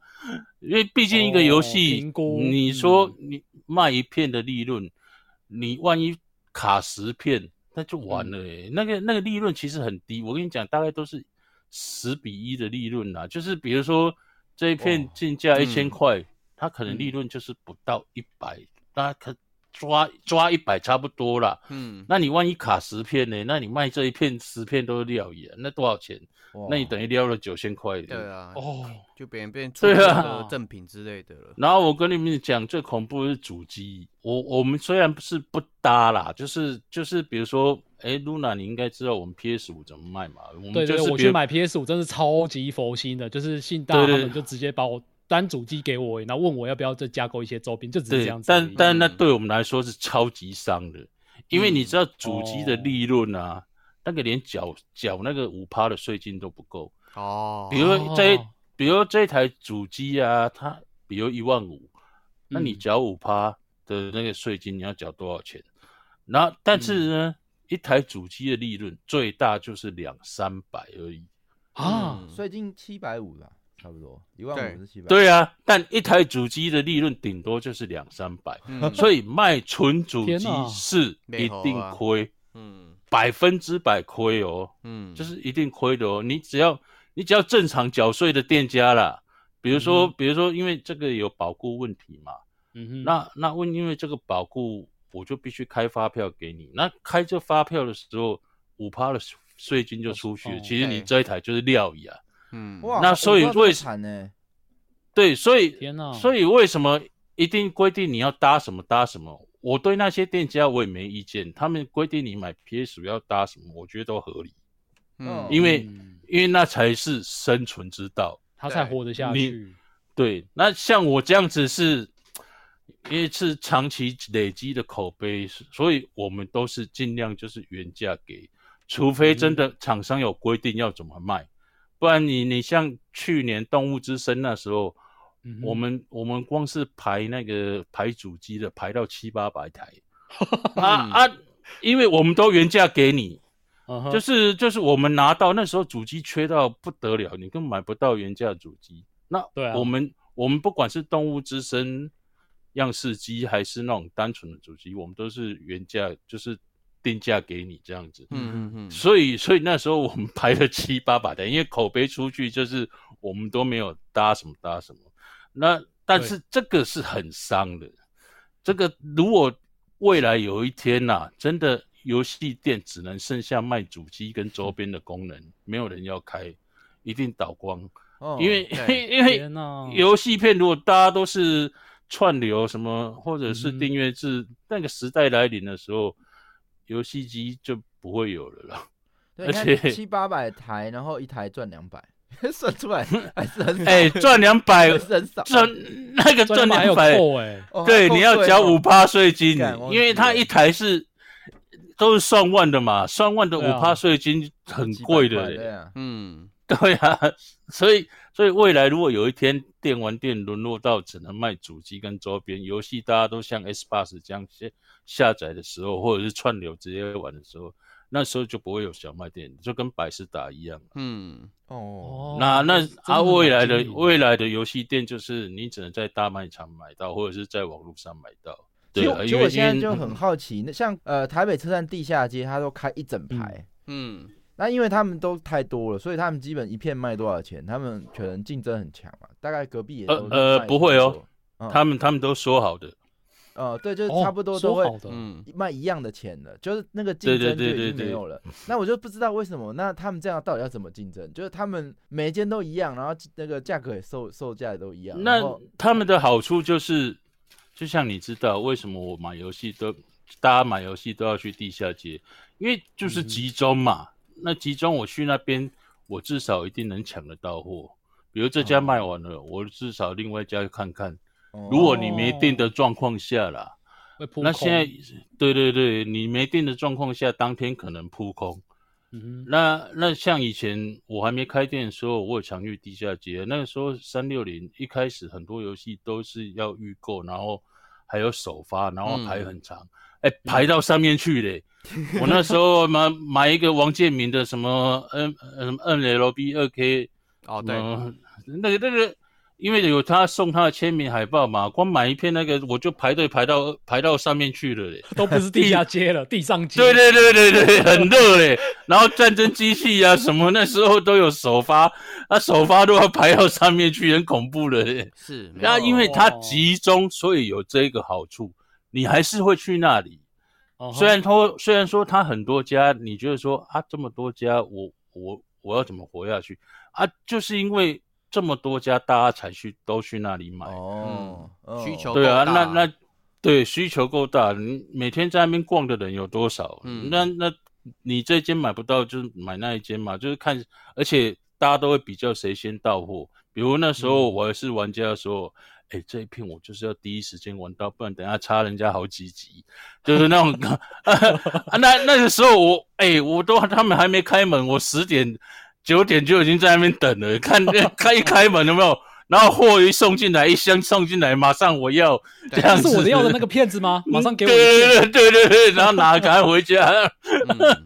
因为毕竟一个游哦戏，你说嗯。你卖一片的利润，你万一卡十片，那就完了、欸。那个那个利润其实很低，我跟你讲，大概都是十比一的利润啦。就是比如说这一片进价一千嗯块，它可能利润就是不到一百、大家可抓抓一百差不多啦。嗯，那你万一卡十片呢？那你卖这一片十片都是料眼，那多少钱？哇那你等于撩了九千块。对。啊，哦，就别人变出对啊的赠品之类的了，然后我跟你们讲，最恐怖的是主机。我我们虽然不是不搭啦，就是就是比如说，哎，Luna，你应该知道我们 PS 五怎么卖嘛？我们对我去买 PS 五真是超级佛心的，就是信大他们就直接把我单主机给我，然后问我要不要再加购一些周边，就只是这样，子。但但那嗯对我们来说是超级伤的，因为你知道主机的哦利润啊，那个连缴缴那个五趴的税金都不够。哦，比如这哦比如这台主机啊，它比如一万五，那你嗯缴五趴的那个税金，你要缴多少钱？然后但是呢，一台主机的利润最大就是两三百而已。啊，嗯税金七百五了，差不多一万五是七百。对啊，但一台主机的利润顶多就是两三百，嗯所以卖纯主机是一定亏，嗯百分之百亏哦，嗯，就是一定亏的哦。你只要你只要正常缴税的店家啦，比如说、嗯比如说因为这个有保固问题嘛，嗯哼，那那问因为这个保固，我就必须开发票给你。那开这发票的时候，五趴的税金就出去了。哦其实你这一台就是料椅啊。嗯哇，那所以我不知道这么呢？对，所以天哪，所以为什么一定规定你要搭什么搭什么？我对那些店家我也没意见，他们规定你买 PS 要搭什么，我觉得都合理，嗯因为嗯因为那才是生存之道。他才活得下你去。对，那像我这样子是，因为是长期累积的口碑，所以我们都是尽量就是原价给，除非真的厂商有规定要怎么卖，不然你你像去年动物之声那时候，嗯我们我们光是排那个排主机的排到七八百台，啊啊，因为我们都原价给你，就是就是我们拿到那时候主机缺到不得了，你根本买不到原价主机。那对啊我们我们不管是动物之声样式机，还是那种单纯的主机，我们都是原价，就是定价给你这样子。嗯嗯嗯，所以所以那时候我们排了七八百台，因为口碑出去就是我们都没有搭什么搭什么。那但是这个是很伤的，这个如果未来有一天呐、真的游戏店只能剩下卖主机跟周边的功能，没有人要开，一定倒光。哦因为因为天哪，游戏片如果大家都是串流什么，或者是嗯订阅制，那个时代来临的时候，游戏机就不会有了啦。对，而且七八百台，然后一台赚两百，算出来还是很少，哎、赚两百还，是很少。赚那个赚赚还有两百，对，你要缴五趴税金因为它一台是都是上万的嘛，上万的五趴税金很贵的嘞。块对啊，嗯。对啊，所以所以未来如果有一天电玩店沦落到只能卖主机跟周边游戏，大家都像 S Bus 这样下下载的时候，或者是串流直接玩的时候，那时候就不会有小卖店，就跟百事达一样。嗯。哦，哦那那啊，未来的未来的游戏店就是你只能在大卖场买到，或者是在网络上买到。对啊，其实我现在就很好奇，那像呃台北车站地下街，它都开一整排，嗯。那因为他们都太多了，所以他们基本一片卖多少钱，他们可能竞争很强嘛。大概隔壁也呃呃不会哦，嗯。他们他们都说好的，呃对，就是哦差不多都会嗯卖一样的钱的，就是那个竞争就已对对对对经没有了。那我就不知道为什么，那他们这样到底要怎么竞争？就是他们每一间都一样，然后那个价格也售售价也都一样。那他们的好处就是，就像你知道为什么我买游戏都大家买游戏都要去地下街，因为就是嗯集中嘛。那集中我去那边，我至少一定能抢得到货。比如这家卖完了，我至少另外一家看看。哦如果你没订的状况下啦，那现在对对对，你没订的状况下，当天可能扑空。嗯哼那那像以前我还没开店的时候，我有常去地下街。那个时候三六零一开始很多游戏都是要预购，然后还有首发，然后排很长，哎、排到上面去嘞。我那时候买买一个王建民的什么 N 呃什么 NLB 二 K 哦对，那个那个，因为有他送他的签名海报嘛，光买一片那个我就排队排到排到上面去了嘞。都不是地下街了，地上街。对对对对对，很热嘞。然后战争机器啊 什么，那时候都有首发，啊首发都要排到上面去，很恐怖的嘞。是，那因为它集中，所以有这个好处，你还是会去那里。哦虽然说虽然说它很多家，你觉得说啊这么多家，我我我要怎么活下去啊？就是因为这么多家，大家才去都去那里买。哦，哦需求对啊，那那对需求够大，你每天在那边逛的人有多少？嗯那那你这间买不到，就是买那一间嘛，就是看，而且大家都会比较谁先到货。比如那时候我是玩家的时候，哎，这一片我就是要第一时间玩到，不然等下差人家好几级，就是那种 啊，那那个时候我哎，我都他们还没开门，我十点九点就已经在那边等了，看 开一开门有没有？然后货一送进来，一箱送进来，马上我要这样子，是我的要的那个骗子吗？马上给我。对对对对对，然后拿赶快回家。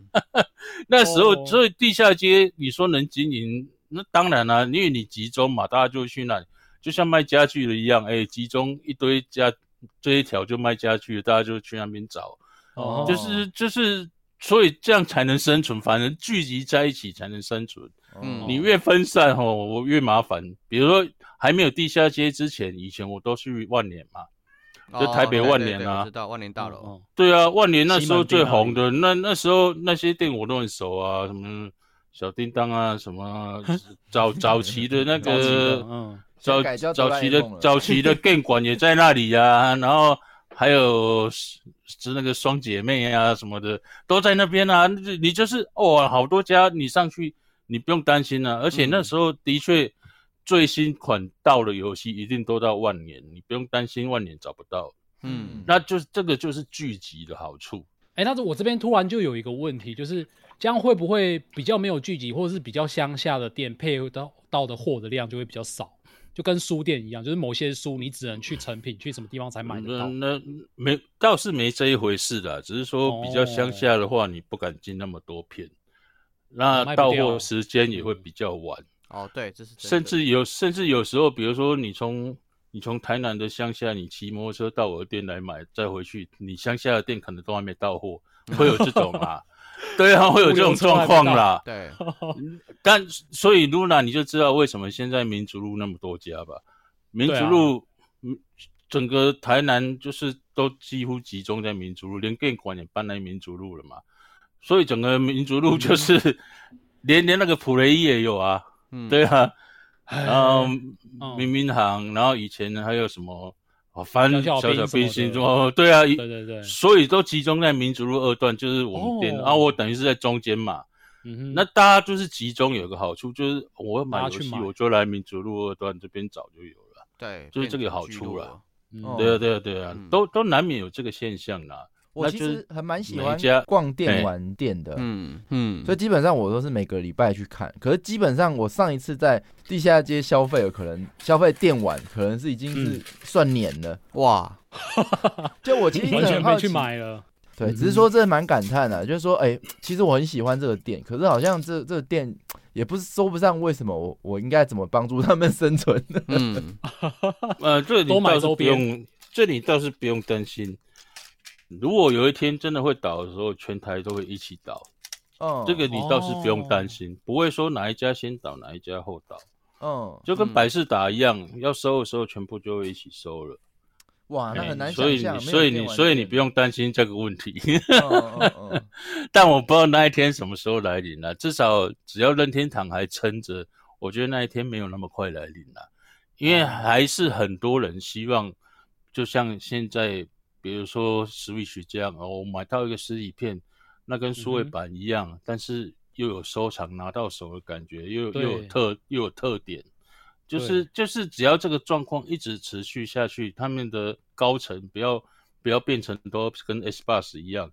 那时候，所以地下街你说能经营，那当然了，因为你集中嘛，大家就去那里，就像卖家具的一样，哎，集中一堆家这一条就卖家具，大家就去那边找。哦，就是就是，所以这样才能生存，反正聚集在一起才能生存。嗯，你越分散吼，我越麻烦。比如说还没有地下街之前，以前我都去万年嘛，就台北万年啊，知道万年大楼。对啊，万年那时候最红的，那那时候那些店我都很熟啊，什么小叮当啊，什么 早早期的那个，嗯，早早期的早期的店馆也在那里呀，然后还有是那个双姐妹啊什么的都在那边啊，你就是哦，好多家你上去。你不用担心啊，而且那时候的确最新款到的游戏一定都到万年，你不用担心万年找不到。嗯，那就是这个就是聚集的好处。哎，那我这边突然就有一个问题，就是这样会不会比较没有聚集，或者是比较乡下的店配到到的货的量就会比较少，就跟书店一样，就是某些书你只能去成品去什么地方才买得到。那没倒是没这一回事的，只是说比较乡下的话，你不敢进那么多片。那到货时间也会比较晚哦，对，这是甚至有甚至有时候，比如说你从你从台南的乡下，你骑摩托车到我的店来买，再回去，你乡下的店可能都还没到货，会有这种啊，对啊，会有这种状况啦。对，但所以 Luna 你就知道为什么现在民族路那么多家吧？民族路，整个台南就是都几乎集中在民族路，连店馆也搬来民族路了嘛。所以整个民族路就是 连连那个普雷伊也有啊，嗯。对啊，然后明明行，然后以前还有什么哦，翻小小冰心哦，对啊，对对对，所以都集中在民族路二段，就是我们店，然后我等于是在中间嘛，嗯那大家就是集中有个好处，就是我要买游戏，我就来民族路二段这边找就有了，对，就是这个好处了，对啊对啊对啊，都都难免有这个现象啦。我其实还蛮喜欢逛电玩店的，嗯嗯，所以基本上我都是每个礼拜去看。可是基本上我上一次在地下街消费，可能消费电玩，可能是已经是算年了，哇！就我其实完全没去买了，对，只是说这蛮感叹的，就是说，哎，其实我很喜欢这个店，可是好像这这个店也不是说不上为什么我我应该怎么帮助他们生存。嗯，呃，这你倒是不用，这你倒是不用担心。如果有一天真的会倒的时候，全台都会一起倒。哦，这个你倒是不用担心，不会说哪一家先倒，哪一家后倒。嗯，就跟百事达一样，要收的时候全部就会一起收了。哇，那很难所以你，所以你，所以你不用担心这个问题。但我不知道那一天什么时候来临了。至少只要任天堂还撑着，我觉得那一天没有那么快来临了。因为还是很多人希望，就像现在。比如说 Switch 这样，我买到一个实体片，那跟数位版一样，但是又有收藏拿到手的感觉，又又有特又有特点，就是就是只要这个状况一直持续下去，他们的高层不要不要变成都跟 S Bus 一样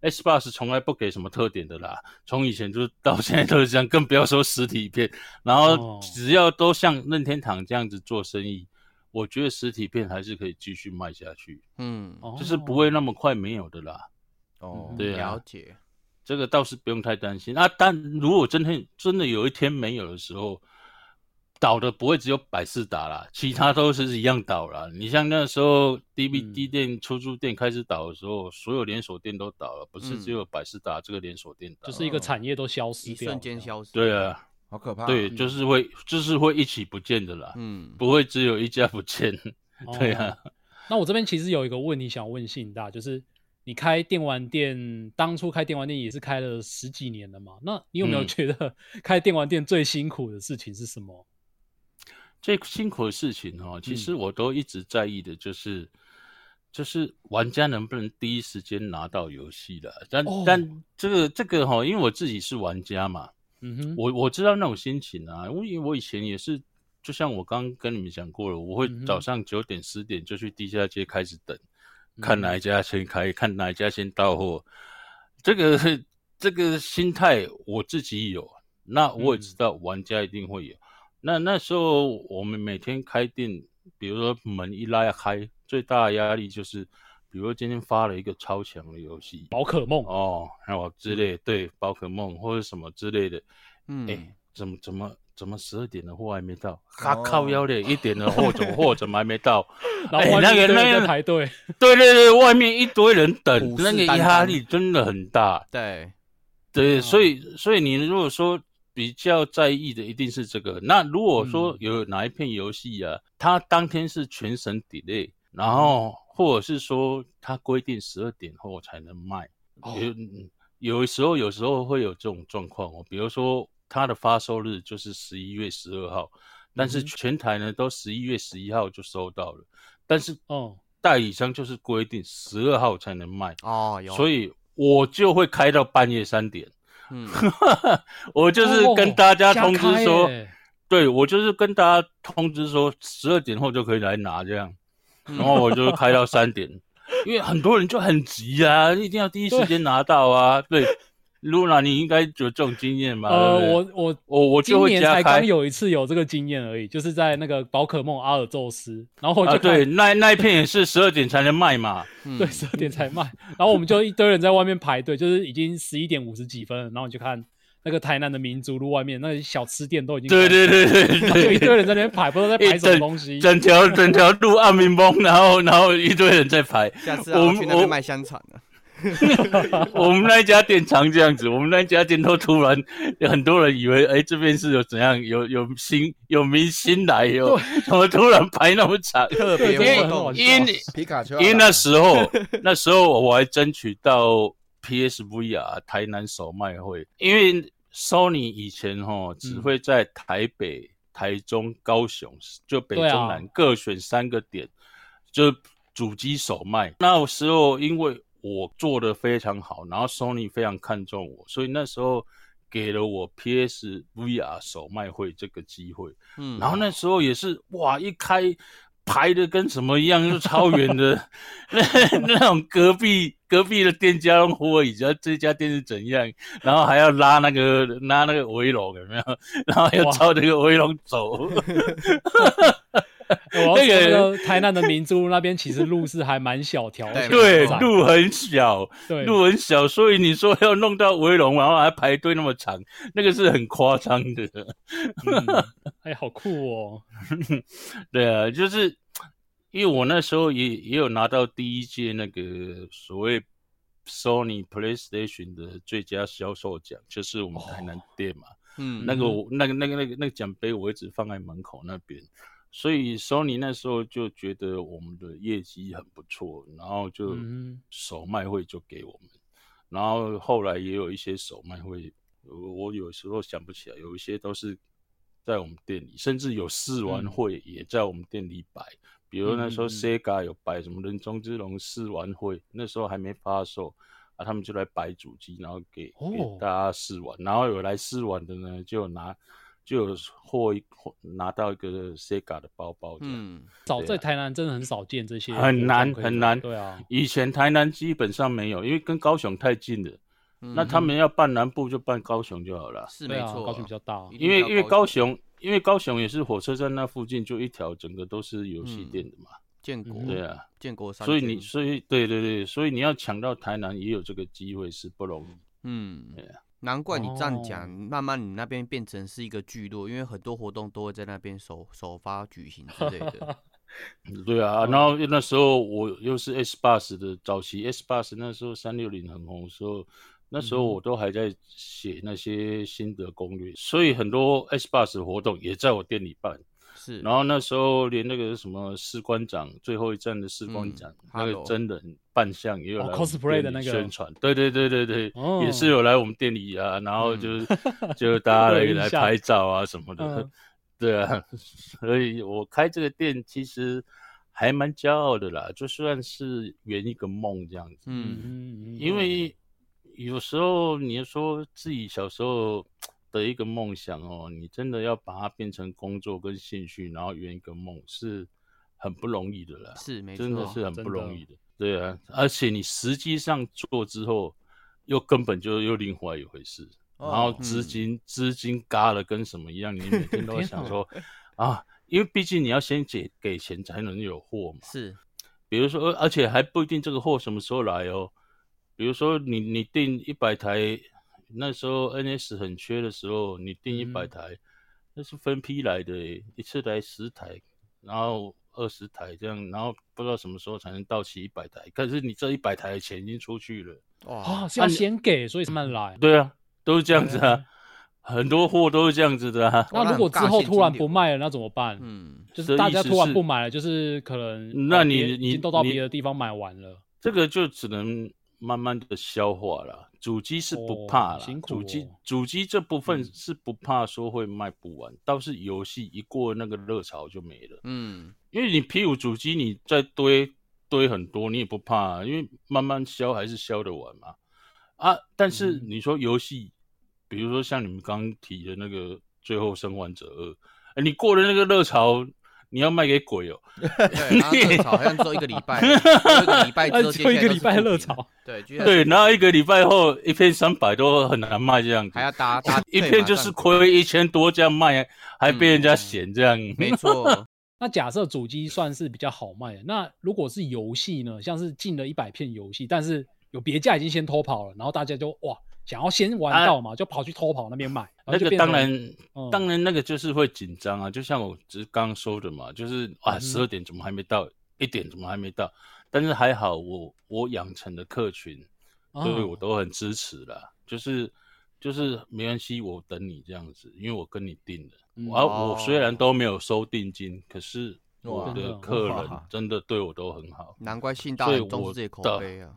，S Bus 从来不给什么特点的啦，从以前就是到现在都是这样，更不要说实体片，然后只要都像任天堂这样子做生意。我觉得实体片还是可以继续卖下去，嗯，就是不会那么快没有的啦。哦，对啊，了解，这个倒是不用太担心啊。但如果真的真的有一天没有的时候，倒的不会只有百事达啦，其他都是一样倒了。你像那时候 DVD 店、出租店开始倒的时候，所有连锁店都倒了，不是只有百事达这个连锁店倒，就是一个产业都消失，一瞬间消失。对啊。好可怕！对，就是会，就是会一起不见的啦。嗯，不会只有一家不见。对啊。那我这边其实有一个问题想问信大，就是你开电玩店，当初开电玩店也是开了十几年了嘛？那你有没有觉得 开电玩店最辛苦的事情是什么？最辛苦的事情哦，其实我都一直在意的，就是就是玩家能不能第一时间拿到游戏的。但但这个这个哈，因为我自己是玩家嘛。嗯哼，我我知道那种心情啊，因为我以前也是就像我刚刚跟你们讲过了，我会早上九点十点就去地下街开始等，看哪一家先开，看哪一家先到货。这个这个心态我自己有，那我也知道玩家一定会有。那那时候我们每天开店，比如说门一拉开，最大的压力就是，比如今天发了一个超强的游戏，宝可梦，哦，还有之类，对，宝可梦或者什么之类的，嗯，哎、怎么怎么怎么十二点的货还没到？哦哈靠腰的，一点的货怎么货怎么还没到？然后哎那个那个排队，对对对，外面一堆人等那个压力真的很大。对，对，哦所以所以你如果说比较在意的一定是这个，那如果说嗯有哪一片游戏啊，它当天是全省 delay，然嗯后或者是说它规定十二点后才能卖，哦。有嗯有时候有时候会有这种状况哦，比如说它的发售日就是十一月十二号，但是全台呢都十一月十一号就收到了，但是哦，代理商就是规定十二号才能卖，哦，有，所以我就会开到半夜三点。嗯，我就是跟大家通知说，对我就是跟大家通知说，十二点后就可以来拿这样，嗯然后我就开到三点，因为很多人就很急啊，一定要第一时间拿到啊。对，Luna 你应该有这种经验吧？呃，我我我我就今会加开年才刚。有一次有这个经验而已，就是在那个宝可梦阿尔宙斯，然后我就对，那那一片也是十二点才能卖嘛。嗯对，十二点才卖，然后我们就一堆人在外面排队，就是已经十一点五十几分了，然后你就看那个台南的民族路外面那些小吃店都已经对对对对 就一堆，人在那边排，不知道在排什么东西。整条整条路暗民崩，然后 然后一堆人在排。下次我们我去那边卖香肠了。我们那一家店常这样子，我们那一家店都突然有很多人以为，哎、这边是有怎样，有有新有明星来，有怎么突然排那么长？特别因为皮卡丘啊，因为那时候那时候我还争取到 PSVR 台南首卖会，因为 Sony 以前哈只会在台北、台中、高雄，就北中南各选三个点，就主机首卖。那时候因为我做的非常好，然后 Sony 非常看重我，所以那时候给了我 PSVR 首卖会这个机会。嗯，然后那时候也是哇，一开排的跟什么一样，就超远的，那 那种隔壁隔壁的店家用火已知这家店是怎样，然后还要拉那个拉那个围龙有没有？然后要哇朝这个围龙走，我要说那个台南的明珠那边其实路是还蛮小条，对而且对路很小，对路很小，所以你说要弄到围龙，然后还排队那么长，那个是很夸张的。嗯哎，好酷哦！对啊，就是因为我那时候也也有拿到第一届那个所谓 Sony PlayStation 的最佳销售奖，就是我们台南店嘛。嗯，那个我那个那个那个那个奖杯我一直放在门口那边，所以 Sony 那时候就觉得我们的业绩很不错，然后就嗯。首卖会就给我们，然后后来也有一些首卖会，我我有时候想不起来，有一些都是在我们店里，甚至有试玩嗯。会也在我们店里摆，比如那时候 Sega 有摆什么人中之龙试玩会，那时候还没发售。啊，他们就来摆主机，然后给哦。给大家试玩，然后有来试玩的呢，就拿就有获一获拿到一个 Sega 的包包，嗯，嗯，早在台南真的很少见这些很难很难。对啊，以前台南基本上没有，因为跟高雄太近了，嗯。那他们要办南部就办高雄就好了。是没错，高雄比较大。因为因为高高雄，因为高雄也是火车站那附近就一条，整个都是游戏嗯店的嘛。建国，对啊，建国三所以你所以对对对，所以你要抢到台南也有这个机会是不容易。嗯。对啊，难怪你这样讲，哦慢慢你那边变成是一个聚落，因为很多活动都会在那边首首发举行之类的。对啊，嗯然后那时候我又是 S Bus 的早期 S Bus 那时候三六零很红的时候，那时候嗯我都还在写那些心得攻略，所以很多 S Bus 活动也在我店里办。是，然后那时候连那个什么士官长最后一站的士官长、嗯那个真人扮相也有 cosplay 的那个宣传，对对对对对，哦也是有来我们店里啊，然后就是、就大家 我来来拍照啊什么的，嗯。对啊，所以我开这个店其实还蛮骄傲的啦，就算是圆一个梦这样子，嗯，嗯嗯，因为有时候你说自己小时候的一个梦想哦，你真的要把它变成工作跟兴趣，然后圆一个梦，是很不容易的啦。是没错，真的是很不容易的。对啊，而且你实际上做之后，又根本就又另外一回事。哦然后资金、资金嘎了跟什么一样，你每天 都会想说啊，因为毕竟你要先给给钱才能有货嘛。是比如说，而且还不一定这个货什么时候来哦。比如说你你订一百台，那时候 NS 很缺的时候，你订一百嗯台，那是分批来的，一次来十台，然后二十台这样，然后不知道什么时候才能到齐一百台。可是你这一百台的钱已经出去了，哇，啊，是要先给，所以慢慢来。对啊，都是这样子啊，很多货都是这样子的啊。那如果之后突然不卖了，那怎么办？嗯，就是大家突然不买了，就是可能那你已经都到别的地方买完了。这个就只能慢慢的消化了。主机是不怕了，主机哦主机这部分嗯是不怕说会卖不完，倒是游戏一过那个热潮就没了。嗯，因为你 P 五主机你再堆堆很多，你也不怕、啊，因为慢慢消还是消得完嘛。啊，但是嗯你说游戏，比如说像你们刚刚提的那个《最后生还者二》哎，你过了那个热潮，你要卖给鬼哦。好像只有一个礼拜，一个礼拜之哎，后，只有一个礼拜热潮，对，然后一个礼拜后一片三百都很难卖这样子还，要打打 一片就是，亏一千多这样卖，还被人家嗯嫌这样。没错，那假设主机算是比较好卖的，那如果是游戏呢？像是进了一百片游戏，但是有别家已经先偷跑了，然后大家就哇想要先玩到嘛，就跑去偷跑那边买，那个当然，嗯当然那个就是会紧张啊，就像我只是刚刚说的嘛，就是啊，嗯十二点怎么还没到，一点怎么还没到？但是还好我我养成的客群，对我哦都很支持啦，就是就是没关系，我等你这样子，因为我跟你定了。嗯啊，我虽然哦都没有收定金，可是我的的客人真的对我都很好。难怪信大很重我视这些口的碑啊。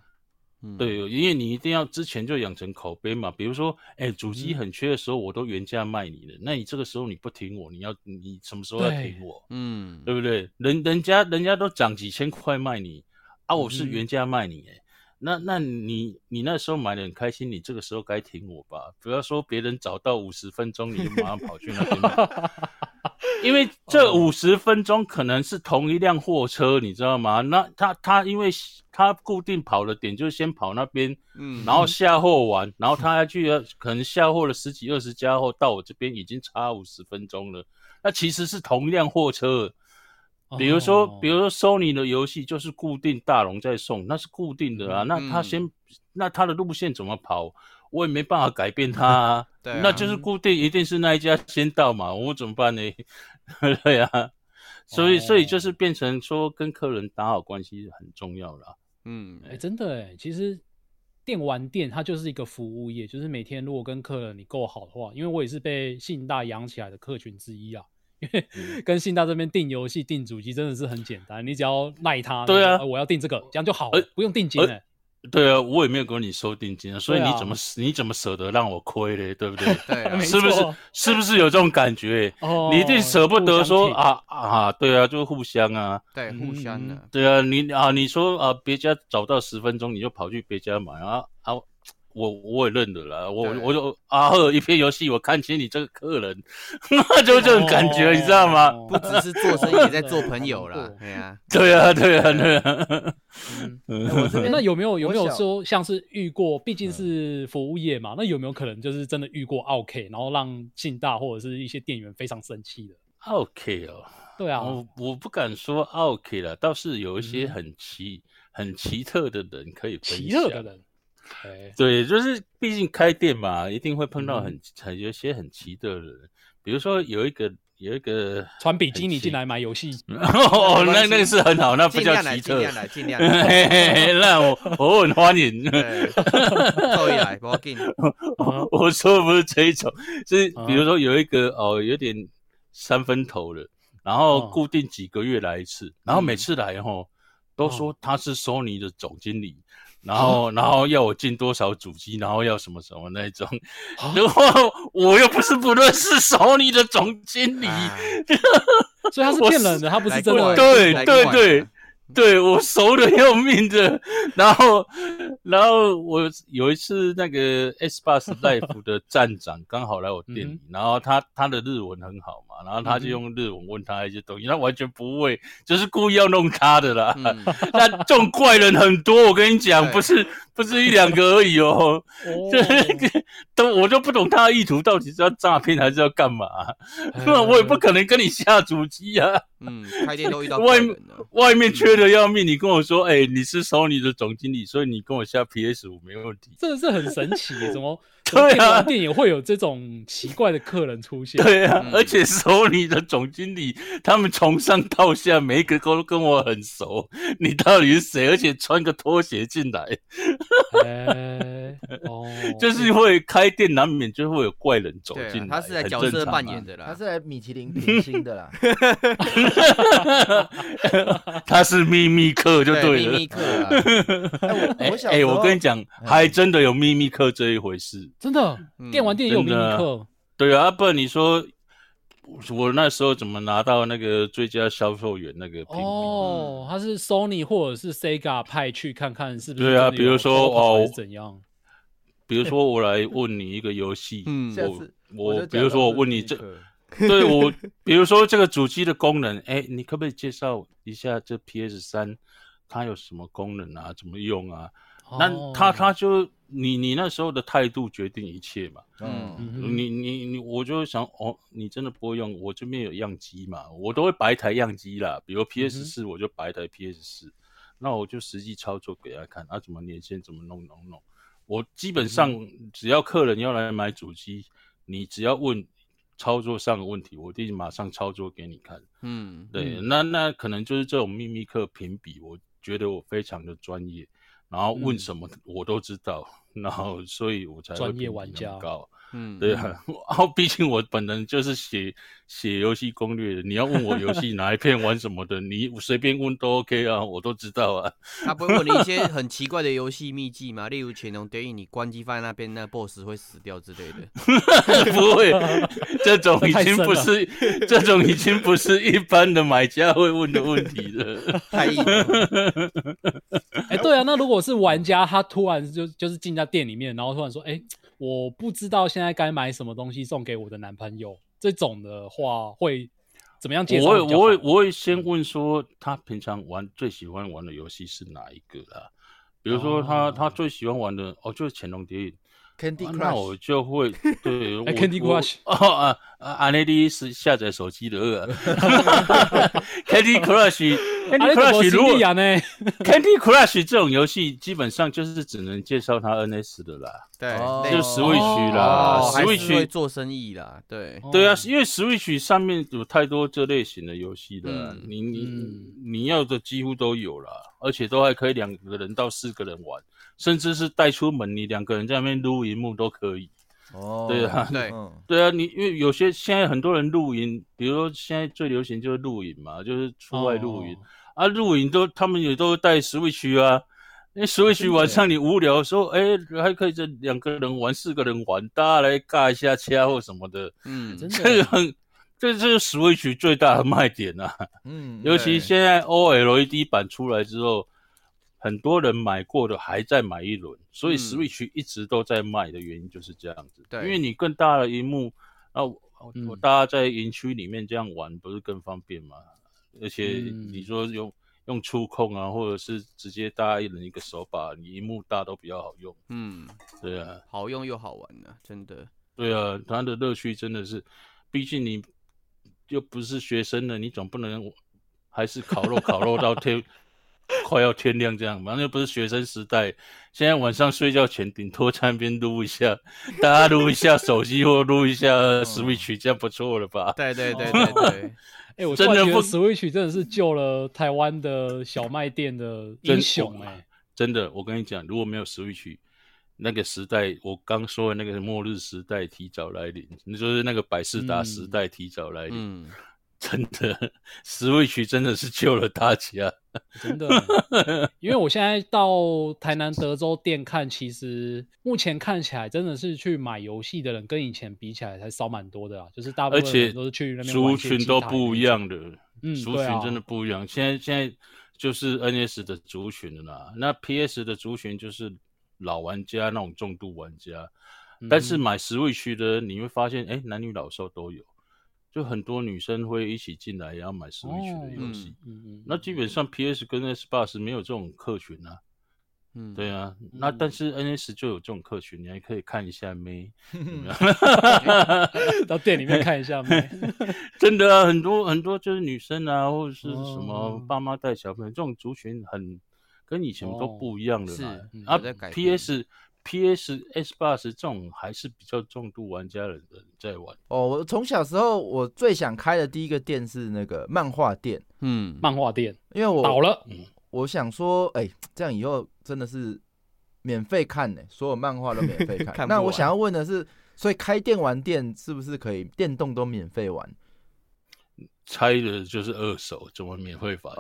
嗯，对，因为你一定要之前就养成口碑嘛。比如说，哎，主嗯机很缺的时候，我都原价卖你了，那你这个时候你不挺我，你要你什么时候要对挺我？嗯，对不对？人人家人家都涨几千块卖你，啊，我是嗯原价卖你，哎、那那你你那时候买的很开心，你这个时候该挺我吧？不要说别人早到五十分钟，你就马上跑去那边买，因为这哦五十分钟可能是同一辆货车，你知道吗？那他他因为他固定跑的点就是先跑那边，嗯，然后下货完，然后他还去可能下货了十几二十家后，到我这边已经差五十分钟了。那其实是同一辆货车，比如说，哦比如说 Sony 的游戏就是固定大龙在送，那是固定的啊。嗯那他先，那他的路线怎么跑，我也没办法改变他啊。对啊那就是固定，一定是那一家先到嘛，我怎么办呢？对啊，所以所以就是变成说跟客人打好关系很重要啦。嗯，哎、真的哎，其实电玩店它就是一个服务业，就是每天如果跟客人你够好的话，因为我也是被信大养起来的客群之一啊。因 为嗯跟信大这边订游戏、订主机真的是很简单，你只要赖他，对啊呃我要订这个，这样就好了，不用定金而哎。对啊，我也没有跟你收定金啊，所以你怎么、你怎么舍得让我亏嘞？对不对？对啊，是不是？是不是有这种感觉？哦你一定舍不得说啊啊，对啊，就是互相啊，对，互相的嗯，对啊，你啊，你说啊，别家早到十分钟，你就跑去别家买啊啊，我我也认得了，我我就啊呵，一片游戏我看清你这个客人，那就这种感觉，你知道吗？哦不只是做生意，也在做朋友啦好难过。哎呀，对啊，对啊，对啊，嗯哎我这边那有没有有没有说像是遇过，毕嗯竟是服务业嘛，那有没有可能就是真的遇过 OK，然后让信大或者是一些店员非常生气的？OK 哦，对啊，我我不敢说 OK 了，倒是有一些嗯很奇、很奇特的人可以分奇特的享。对，就是毕竟开店嘛，一定会碰到嗯很、很有一些很奇特的人，比如说有一个有一个穿比基尼进来买游戏，哦，那那个是很好，那不叫奇特。尽量来，尽量来。嘿嘿嘿那我我很欢迎。对，凑一来，不要紧。我说的不是这一种，是啊比如说有一个哦，有点三分头的，然后哦固定几个月来一次，然后每嗯次来吼都说他是索尼的总经理。然啊后，然后要我进多少主机，然后要什么什么那种，啊 然后我又不是不认识索尼的总经理，啊。所以他是骗人的，他不是 真的。对对对，对我熟的要命的。然后，然后我有一次那个 S Bus Life 的站长刚好来我店里，然后他他的日文很好嘛，然后他就用日文问他一些东西，他完全不会，就是故意要弄他的啦。那这种怪人很多，我跟你讲，不是不是一两个而已哦。这 都我就不懂他的意图到底是要诈骗还是要干嘛？那 我也不可能跟你下主机啊。嗯，开店都遇到外外面缺的要命，你跟我说，哎，你是索尼的总经理，所以你跟我下 PS 五没问题。真的是很神奇，怎么 对啊？店也会有这种奇怪的客人出现。对啊，而且 Sony 的总经理，他们从上到下每一个都跟我很熟。你到底是谁？而且穿个拖鞋进来，哦，就是会开店难免就会有怪人走进来。他是来角色扮演的啦，他是来米其林评星的啦。他是秘密客就对了，秘密客。哎，哎，我跟你讲，还真的有秘密客这一回事，真的。电玩店也有秘密客，对啊，不然你说我那时候怎么拿到那个最佳销售员那个？哦，他是 Sony 或者是 Sega 派去看看是不是？对啊，比如说哦，怎样？比如说我来问你一个游戏，嗯，我我比如说我问你这。对我，比如说这个主机的功能，哎，你可不可以介绍一下这 PS 三它有什么功能啊？怎么用啊？那他他就你你那时候的态度决定一切嘛。嗯，你你你，我就想哦，你真的不会用，我这边有样机嘛，我都会摆一台样机啦。比如 PS 四，我就摆一台 PS 四，那我就实际操作给他看，啊，怎么连线，怎么弄弄弄。我基本上只要客人要来买主机，你只要问。操作上的问题，我一定马上操作给你看。嗯，对，那那可能就是这种秘密课评比，我觉得我非常的专业，然后问什么我都知道，然后所以我才专业玩家高。嗯，对啊，然后 毕竟我本人就是写写游戏攻略的，你要问我游戏哪一片玩什么的，你随便问都 OK 啊，我都知道啊。他不会问你一些很奇怪的游戏秘籍吗？例如潜龙谍影，你关机放在那边，那 BOSS 会死掉之类的？不会，这种已经不是这种已经不是一般的买家会问的问题了。太硬。哎，对啊，那如果是玩家，他突然就就是进到店里面，然后突然说，哎。我不知道现在该买什么东西送给我的男朋友，这种的话会怎么样介绍？我会我会我会先问说他平常玩最喜欢玩的游戏是哪一个啦？比如说他他最喜欢玩的哦就是潜龙谍影。那我就会对，Candy Crush 哦啊啊！阿内迪是下载手机的，Candy Crush，Candy Crush 如果 Candy Crush 这种游戏基本上就是只能介绍它 NS 的啦，对，就 Switch 啦，Switch。做生意啦，对，对啊，因为 Switch 上面有太多这类型的游戏了，你你你要的几乎都有了，而且都还可以两个人到四个人玩。甚至是带出门，你两个人在那边录荧幕都可以。哦，对啊，对，对啊，你因为有些现在很多人露营，比如说现在最流行就是露营嘛，就是出外露营啊，露营都他们也都带 Switch 啊，那 Switch 晚上你无聊的时候，哎，还可以这两个人玩，四个人玩，大家来尬一下掐或什么的。嗯，这个很，这这是 Switch 最大的卖点啊。嗯，尤其现在 OLED 版出来之后。很多人买过的还在买一轮，所以 Switch 一直都在卖的原因就是这样子。对，因为你更大的荧幕，那我我大家在营区里面这样玩不是更方便吗？而且你说用用触控啊，或者是直接大家一人一个手把，你荧幕大都比较好用。嗯，对啊，好用又好玩呢，真的。对啊，它的乐趣真的是，毕竟你又不是学生了，你总不能还是烤肉烤肉到天。快要天亮这样，反正又不是学生时代。现在晚上睡觉前，顶多在那边撸一下，大家撸一下手机或撸一下 Switch，这样不错了吧？对对对对对。哎，我真的不 Switch 真的是救了台湾的小卖店的英雄哎！真的，我跟你讲，如果没有 Switch，那个时代我刚说的那个末日时代提早来临，你就是那个百事达时代提早来临。真的，Switch 真的是救了大家，真的。因为我现在到台南德州店看，其实目前看起来真的是去买游戏的人跟以前比起来还少蛮多的啊。就是大部分都是去那边族群都不一样的，嗯，族群真的不一样。现在现在就是 NS 的族群了啦。那 PS 的族群就是老玩家那种重度玩家，但是买 Switch 的你会发现，哎，男女老少都有，就很多女生会一起进来也要买 Switch 的游戏。嗯嗯，那基本上 PS 跟 S 八是没有这种客群啊。嗯，对啊，那但是 NS 就有这种客群，你还可以看一下妹 到店里面看一下妹。真的啊，很多很多就是女生啊，或者是什么哦爸妈带小朋友，这种族群很跟以前都不一样的是啦。嗯啊，PS PS S 八十这种还是比较重度玩家的人在玩。哦，我从小时候我最想开的第一个店是那个漫画店，嗯，漫画店因为我倒了，我想说，哎、这样以后真的是免费看呢、所有漫画都免费看。看那我想要问的是，所以开电玩店是不是可以电动都免费玩？拆的就是二手，怎么免费法？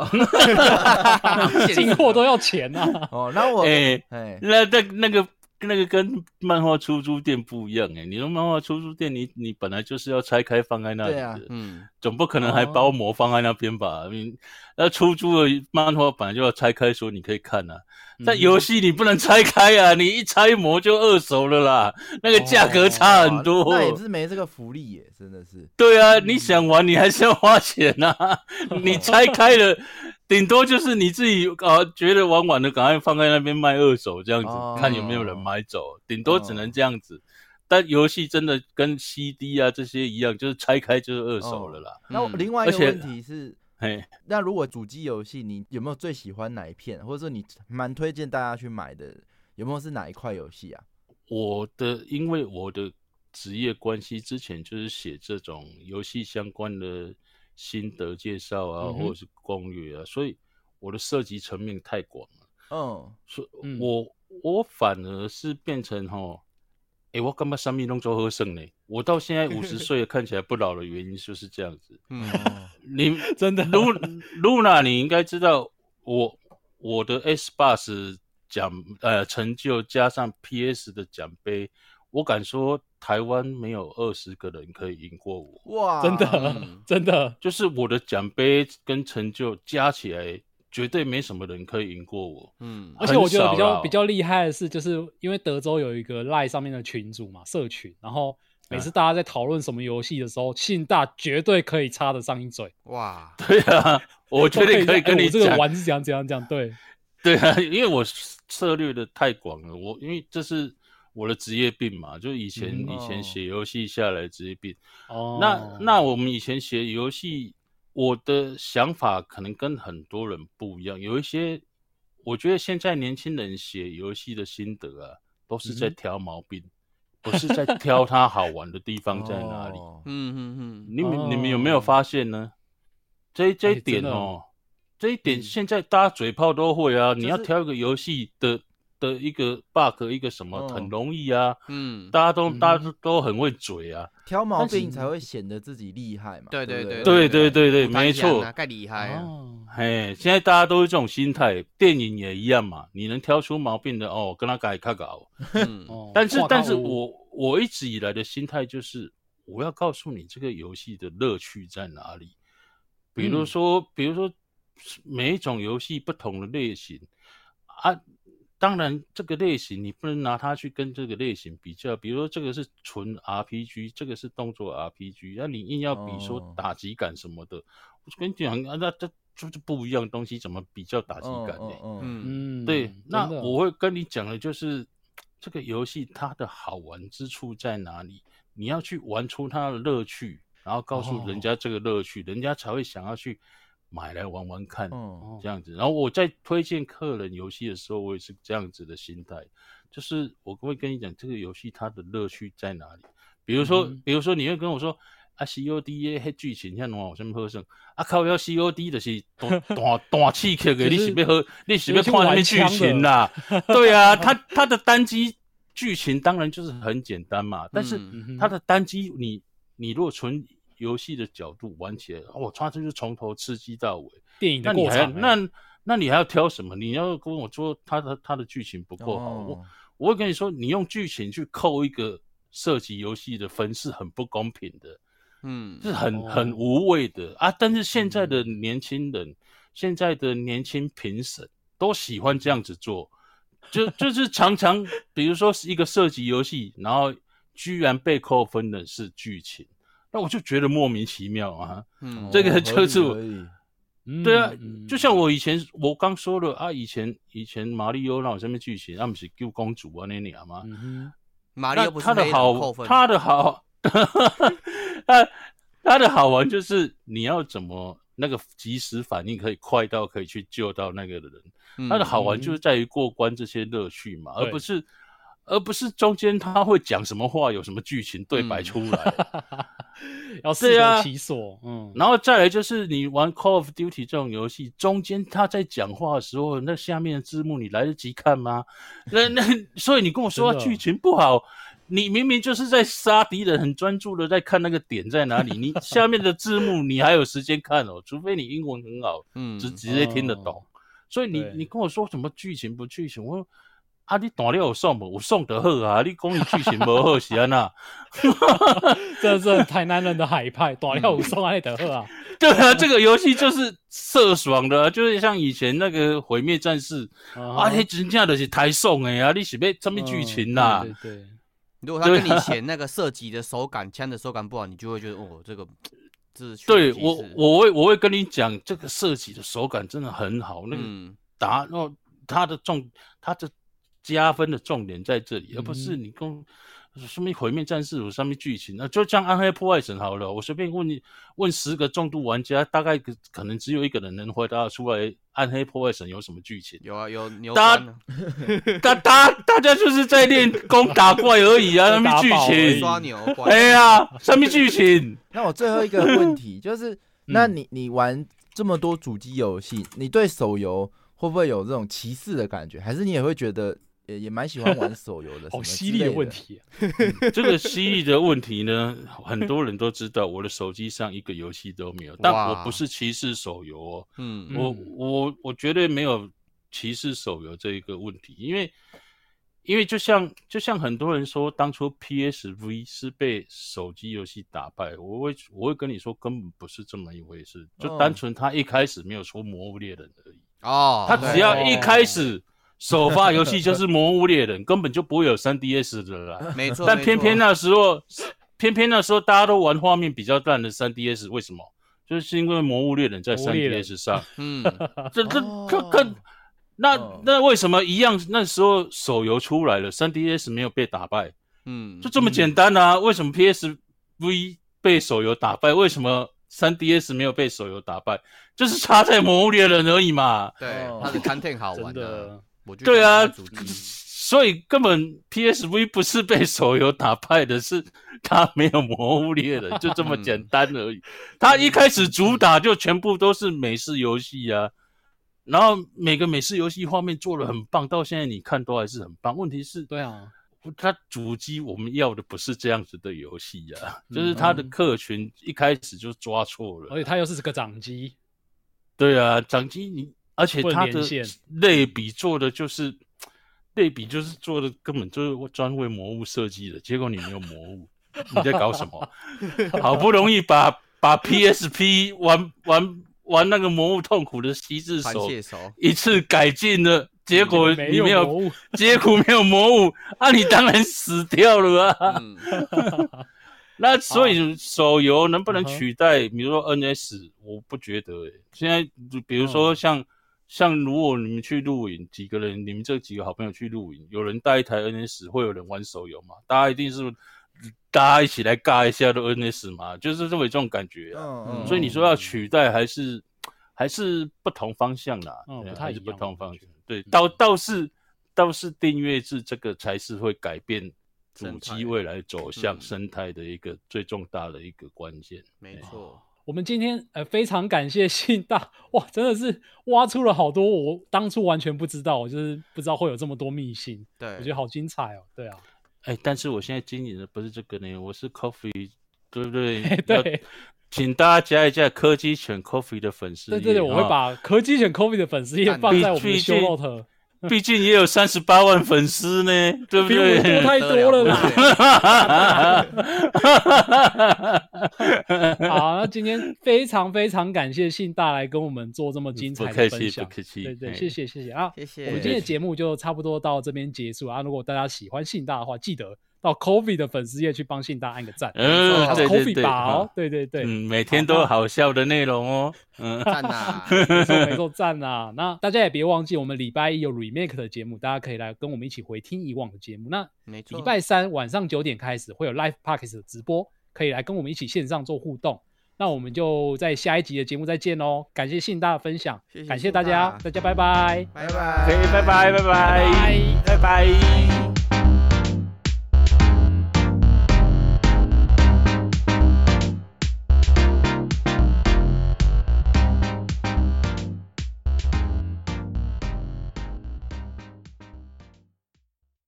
进货都要钱啊。哦，那我哎、哎、那那那个那个跟漫画出租店不一样哎、你说漫画出租店你，你本来就是要拆开放在那里的，嗯，总不可能还包膜放在那边吧？你那出租的漫画本来就要拆开说你可以看啊，但游戏你不能拆开啊，你一拆膜就二手了啦，那个价格差很多。那也是没这个福利耶，真的是。对啊，你想玩你还是要花钱呐、你拆开了，顶多就是你自己啊觉得玩完了，赶快放在那边卖二手这样子，哦看有没有人买走，顶多只能这样子。但游戏真的跟 CD 啊这些一样，就是拆开就是二手了啦。那另外一个问题是，嘿，那如果主机游戏，你有没有最喜欢哪一片，或者说你蛮推荐大家去买的？有没有是哪一块游戏啊？我的因为我的职业关系，之前就是写这种游戏相关的心得介绍啊，嗯或者是攻略啊，所以我的涉及层面太广了。嗯，所以嗯我我反而是变成吼，诶、我干嘛三米弄做喝剩呢？我到现在五十 岁了，看起来不老的原因就是这样子。嗯，你 真的露露娜，你应该知道我我的 S 八十奖呃成就加上 PS 的奖杯，我敢说台湾没有二十个人可以赢过我。哇，真的 嗯真的，就是我的奖杯跟成就加起来，绝对没什么人可以赢过我。嗯，而且我觉得比较比较厉害的是，就是因为德州有一个赖上面的群组嘛，社群，然后每次大家在讨论什么游戏的时候，信大绝对可以插得上一嘴。哇，对啊，我 绝对可以跟你这个，玩是怎样怎样怎样，对，对啊，因为我策略的太广了，我因为这是我的职业病嘛，就以前、嗯以前哦写游戏下来职业病。哦，那那我们以前写游戏，我的想法可能跟很多人不一样，有一些我觉得现在年轻人写游戏的心得啊，都是在嗯挑毛病，不是在挑它好玩的地方在哪里。哦嗯嗯嗯，你们你们有没有发现呢？这这一点哦，这一点嗯现在大家嘴炮都会啊。你要挑一个游戏的的一个 bug 一个什么，哦很容易啊。嗯，大家都嗯大家都都很会嘴啊。挑毛病才会显得自己厉害嘛。对对对对对对对，没错强啊，。盖厉害啊，哦，嘿，现在大家都是这种心态，电影也一样嘛。你能挑出毛病的哦，跟他改看搞。但是但是我我一直以来的心态就是，我要告诉你这个游戏的乐趣在哪里。比如嗯说，比如说每一种游戏不同的类型啊，当然这个类型你不能拿它去跟这个类型比较。比如说这个是纯 RPG，这个是动作 RPG，那你硬要比说哦打击感什么的，我就跟你讲啊，那这就是不一样的东西，怎么比较打击嗯感呢？嗯嗯嗯，嗯，对，那我会跟你讲的就是这个游戏它的好玩之处在哪里，你要去玩出它的乐趣，然后告诉人哦家这个乐趣，人家才会想要去买来玩玩看，嗯这样子。然后我在推荐客人游戏的时候，我也是这样子的心态，就是我会跟你讲这个游戏它的乐趣在哪里。比如说，嗯比如说你会跟我说。啊，COD 迄剧情遐烂有啥物好耍？啊，靠要 COD 的是短短短刺激的，你是要喝，你是要看什么剧情啦？对啊，它它的单机剧情当然就是很简单嘛，但是它的单机你你如果纯游戏的角度玩起来，哦，它就是从头刺激到尾，电影的那你还过场欸，那那你还要挑什么？你要跟我说他的他的剧情不够好，我哦我会跟你说，你用剧情去扣一个射击游戏的分是很不公平的。嗯，是很哦很无谓的啊。但是现在的年轻人现在的年轻评审都喜欢这样子做，就就是常常比如说是一个射击游戏，然后居然被扣分的是剧情，那我就觉得莫名其妙啊。嗯，这个哦就是我合理合理嗯对啊嗯就像我以前我刚说的啊，以前以前马里欧那种什么剧情，那不是救公主啊那俩吗？嗯哼，马里奥不是他的好，分，他的好，他他的好玩就是你要怎么那个及时反应可以快到可以去救到那个的人，嗯他的好玩就是在于过关这些乐趣嘛，而不是而不是中间他会讲什么话，有什么剧情对白出来。要适其所，嗯，然后再来就是你玩 Call of Duty 这种游戏，中间他在讲话的时候，那下面的字幕你来得及看吗？那那 所以你跟我说剧情不好，你明明就是在杀敌人，很专注的在看那个点在哪里，你下面的字幕你还有时间看哦，除非你英文很好，嗯直直接听得懂。哦所以你你跟我说什么剧情不剧情，我说啊你打了有送不？有送得好啊，你讲你剧情不好是安那？这是台南人的海派，打料有送爱德赫啊，对啊，这个游戏就是色爽的啊、就是像以前那个毁灭战士啊，啊那真正就是台爽的啊！你是要什么剧情啦、对对对，如果他跟你对啊嫌那个射击的手感、枪的手感不好，你就会觉得哦，这个这是对我我会我会跟你讲，这个射击的手感真的很好，那个嗯打哦，它的重它的加分的重点在这里，而不是嗯你跟什么毁灭战士有上面剧情，那就像暗黑破坏神好了，我随便问你问十个重度玩家，大概可可能只有一个人能回答得出来暗黑破坏神有什么剧情。有啊有牛大 大大大家就是在练功打怪而已啊，上面剧情？刷牛关，哎呀，上面剧情？那我最后一个问题就是，那你你玩这么多主机游戏，你对手游会不会有这种歧视的感觉？还是你也会觉得也也蛮喜欢玩手游的？好犀利的问题，这个犀利的问题呢，很多人都知道，我的手机上一个游戏都没有，但我不是歧视手游哦，嗯嗯我我我绝对没有歧视手游这一个问题，因为因为就像就像很多人说，当初 PSV 是被手机游戏打败，我会我会跟你说，根本不是这么一回事，就哦单纯他一开始没有出《魔物猎人》而已，哦，他只要一开始首发游戏就是《魔物猎人》，根本就不会有 3DS 的啦。没错，但偏偏那时候，偏偏那时候大家都玩画面比较烂的 3DS，为什么？就是因为《魔物猎人》在魔物猎人 3DS 上，嗯 这这哦看看，那哦那为什么一样？那时候手游出来了，3DS 没有被打败，嗯就这么简单啊？为什么 PSV 被手游打败？为什么三 DS 没有被手游打败？就是差在《魔物猎人》而已嘛。对哦他的 content 好真玩的，我就对啊所以根本 PSV 不是被手游打败的，是他没有魔物猎人，就这么简单而已。他一开始主打就全部都是美式游戏啊，然后每个美式游戏画面做的很棒，到现在你看都还是很棒。问题是，对啊，它主机我们要的不是这样子的游戏啊，就是它的客群一开始就抓错了。而且它又是个掌机，对啊，掌机你，而且它的类比做的就是类比，就是做的根本就是专为魔物设计的，结果你没有魔物，你在搞什么？好不容易把把 PSP 玩玩玩那个魔物痛苦的吸字手一次改进了，结果没你没有魔物，结果没有魔物，啊，你当然死掉了啊！嗯 那所以手游能不能取代，比如说 NS，我不觉得诶、现在就比如嗯说像、像如果你们去露营，几个人，你们这几个好朋友去露营，有人带一台 NS，会有人玩手游吗？大家一定是大家一起来尬一下的 NS 嘛，就是这么一种感觉啊。嗯所以你说要取代，还是还是不同方向啦，嗯对还是不同方向。对，倒倒是倒是订阅制这个才是会改变主机未来走向嗯生态的一个最重大的一个关键。没错，我们今天呃非常感谢信大，哇，真的是挖出了好多我当初完全不知道，我就是不知道会有这么多秘信，对，我觉得好精彩哦。对啊，哎，但是我现在经营的不是这个呢，我是 Coffee，对不对？对要，请大家加一下科技犬 Coffee 的粉丝页。对对对，我会把科技犬 coffee 的粉丝页放在我们的 show 竟 note。毕竟也有三十八万粉丝呢，对不比我们多对？太多了啦。好，那今天非常非常感谢信大来跟我们做这么精彩的不客气，分享不。客气。对对，哎谢谢谢谢啊！谢谢。我们今天的节目就差不多到这边结束啊。如果大家喜欢信大的话，记得到 Coffee 的粉丝页去帮信大按个赞。嗯对对 Coffee 对吧哦好，对对对，嗯，每天都有好笑的内容哦。嗯，赞呐！没错没错，赞啊！那大家也别忘记，我们礼拜一有 remake 的节目，大家可以来跟我们一起回听以往的节目。那没错。礼拜三晚上九点开始会有 live podcast 的直播，可以来跟我们一起线上做互动。那我们就在下一集的节目再见喽！感谢信大的分享，谢谢感谢大家大，家拜拜，拜拜拜拜拜拜拜拜拜。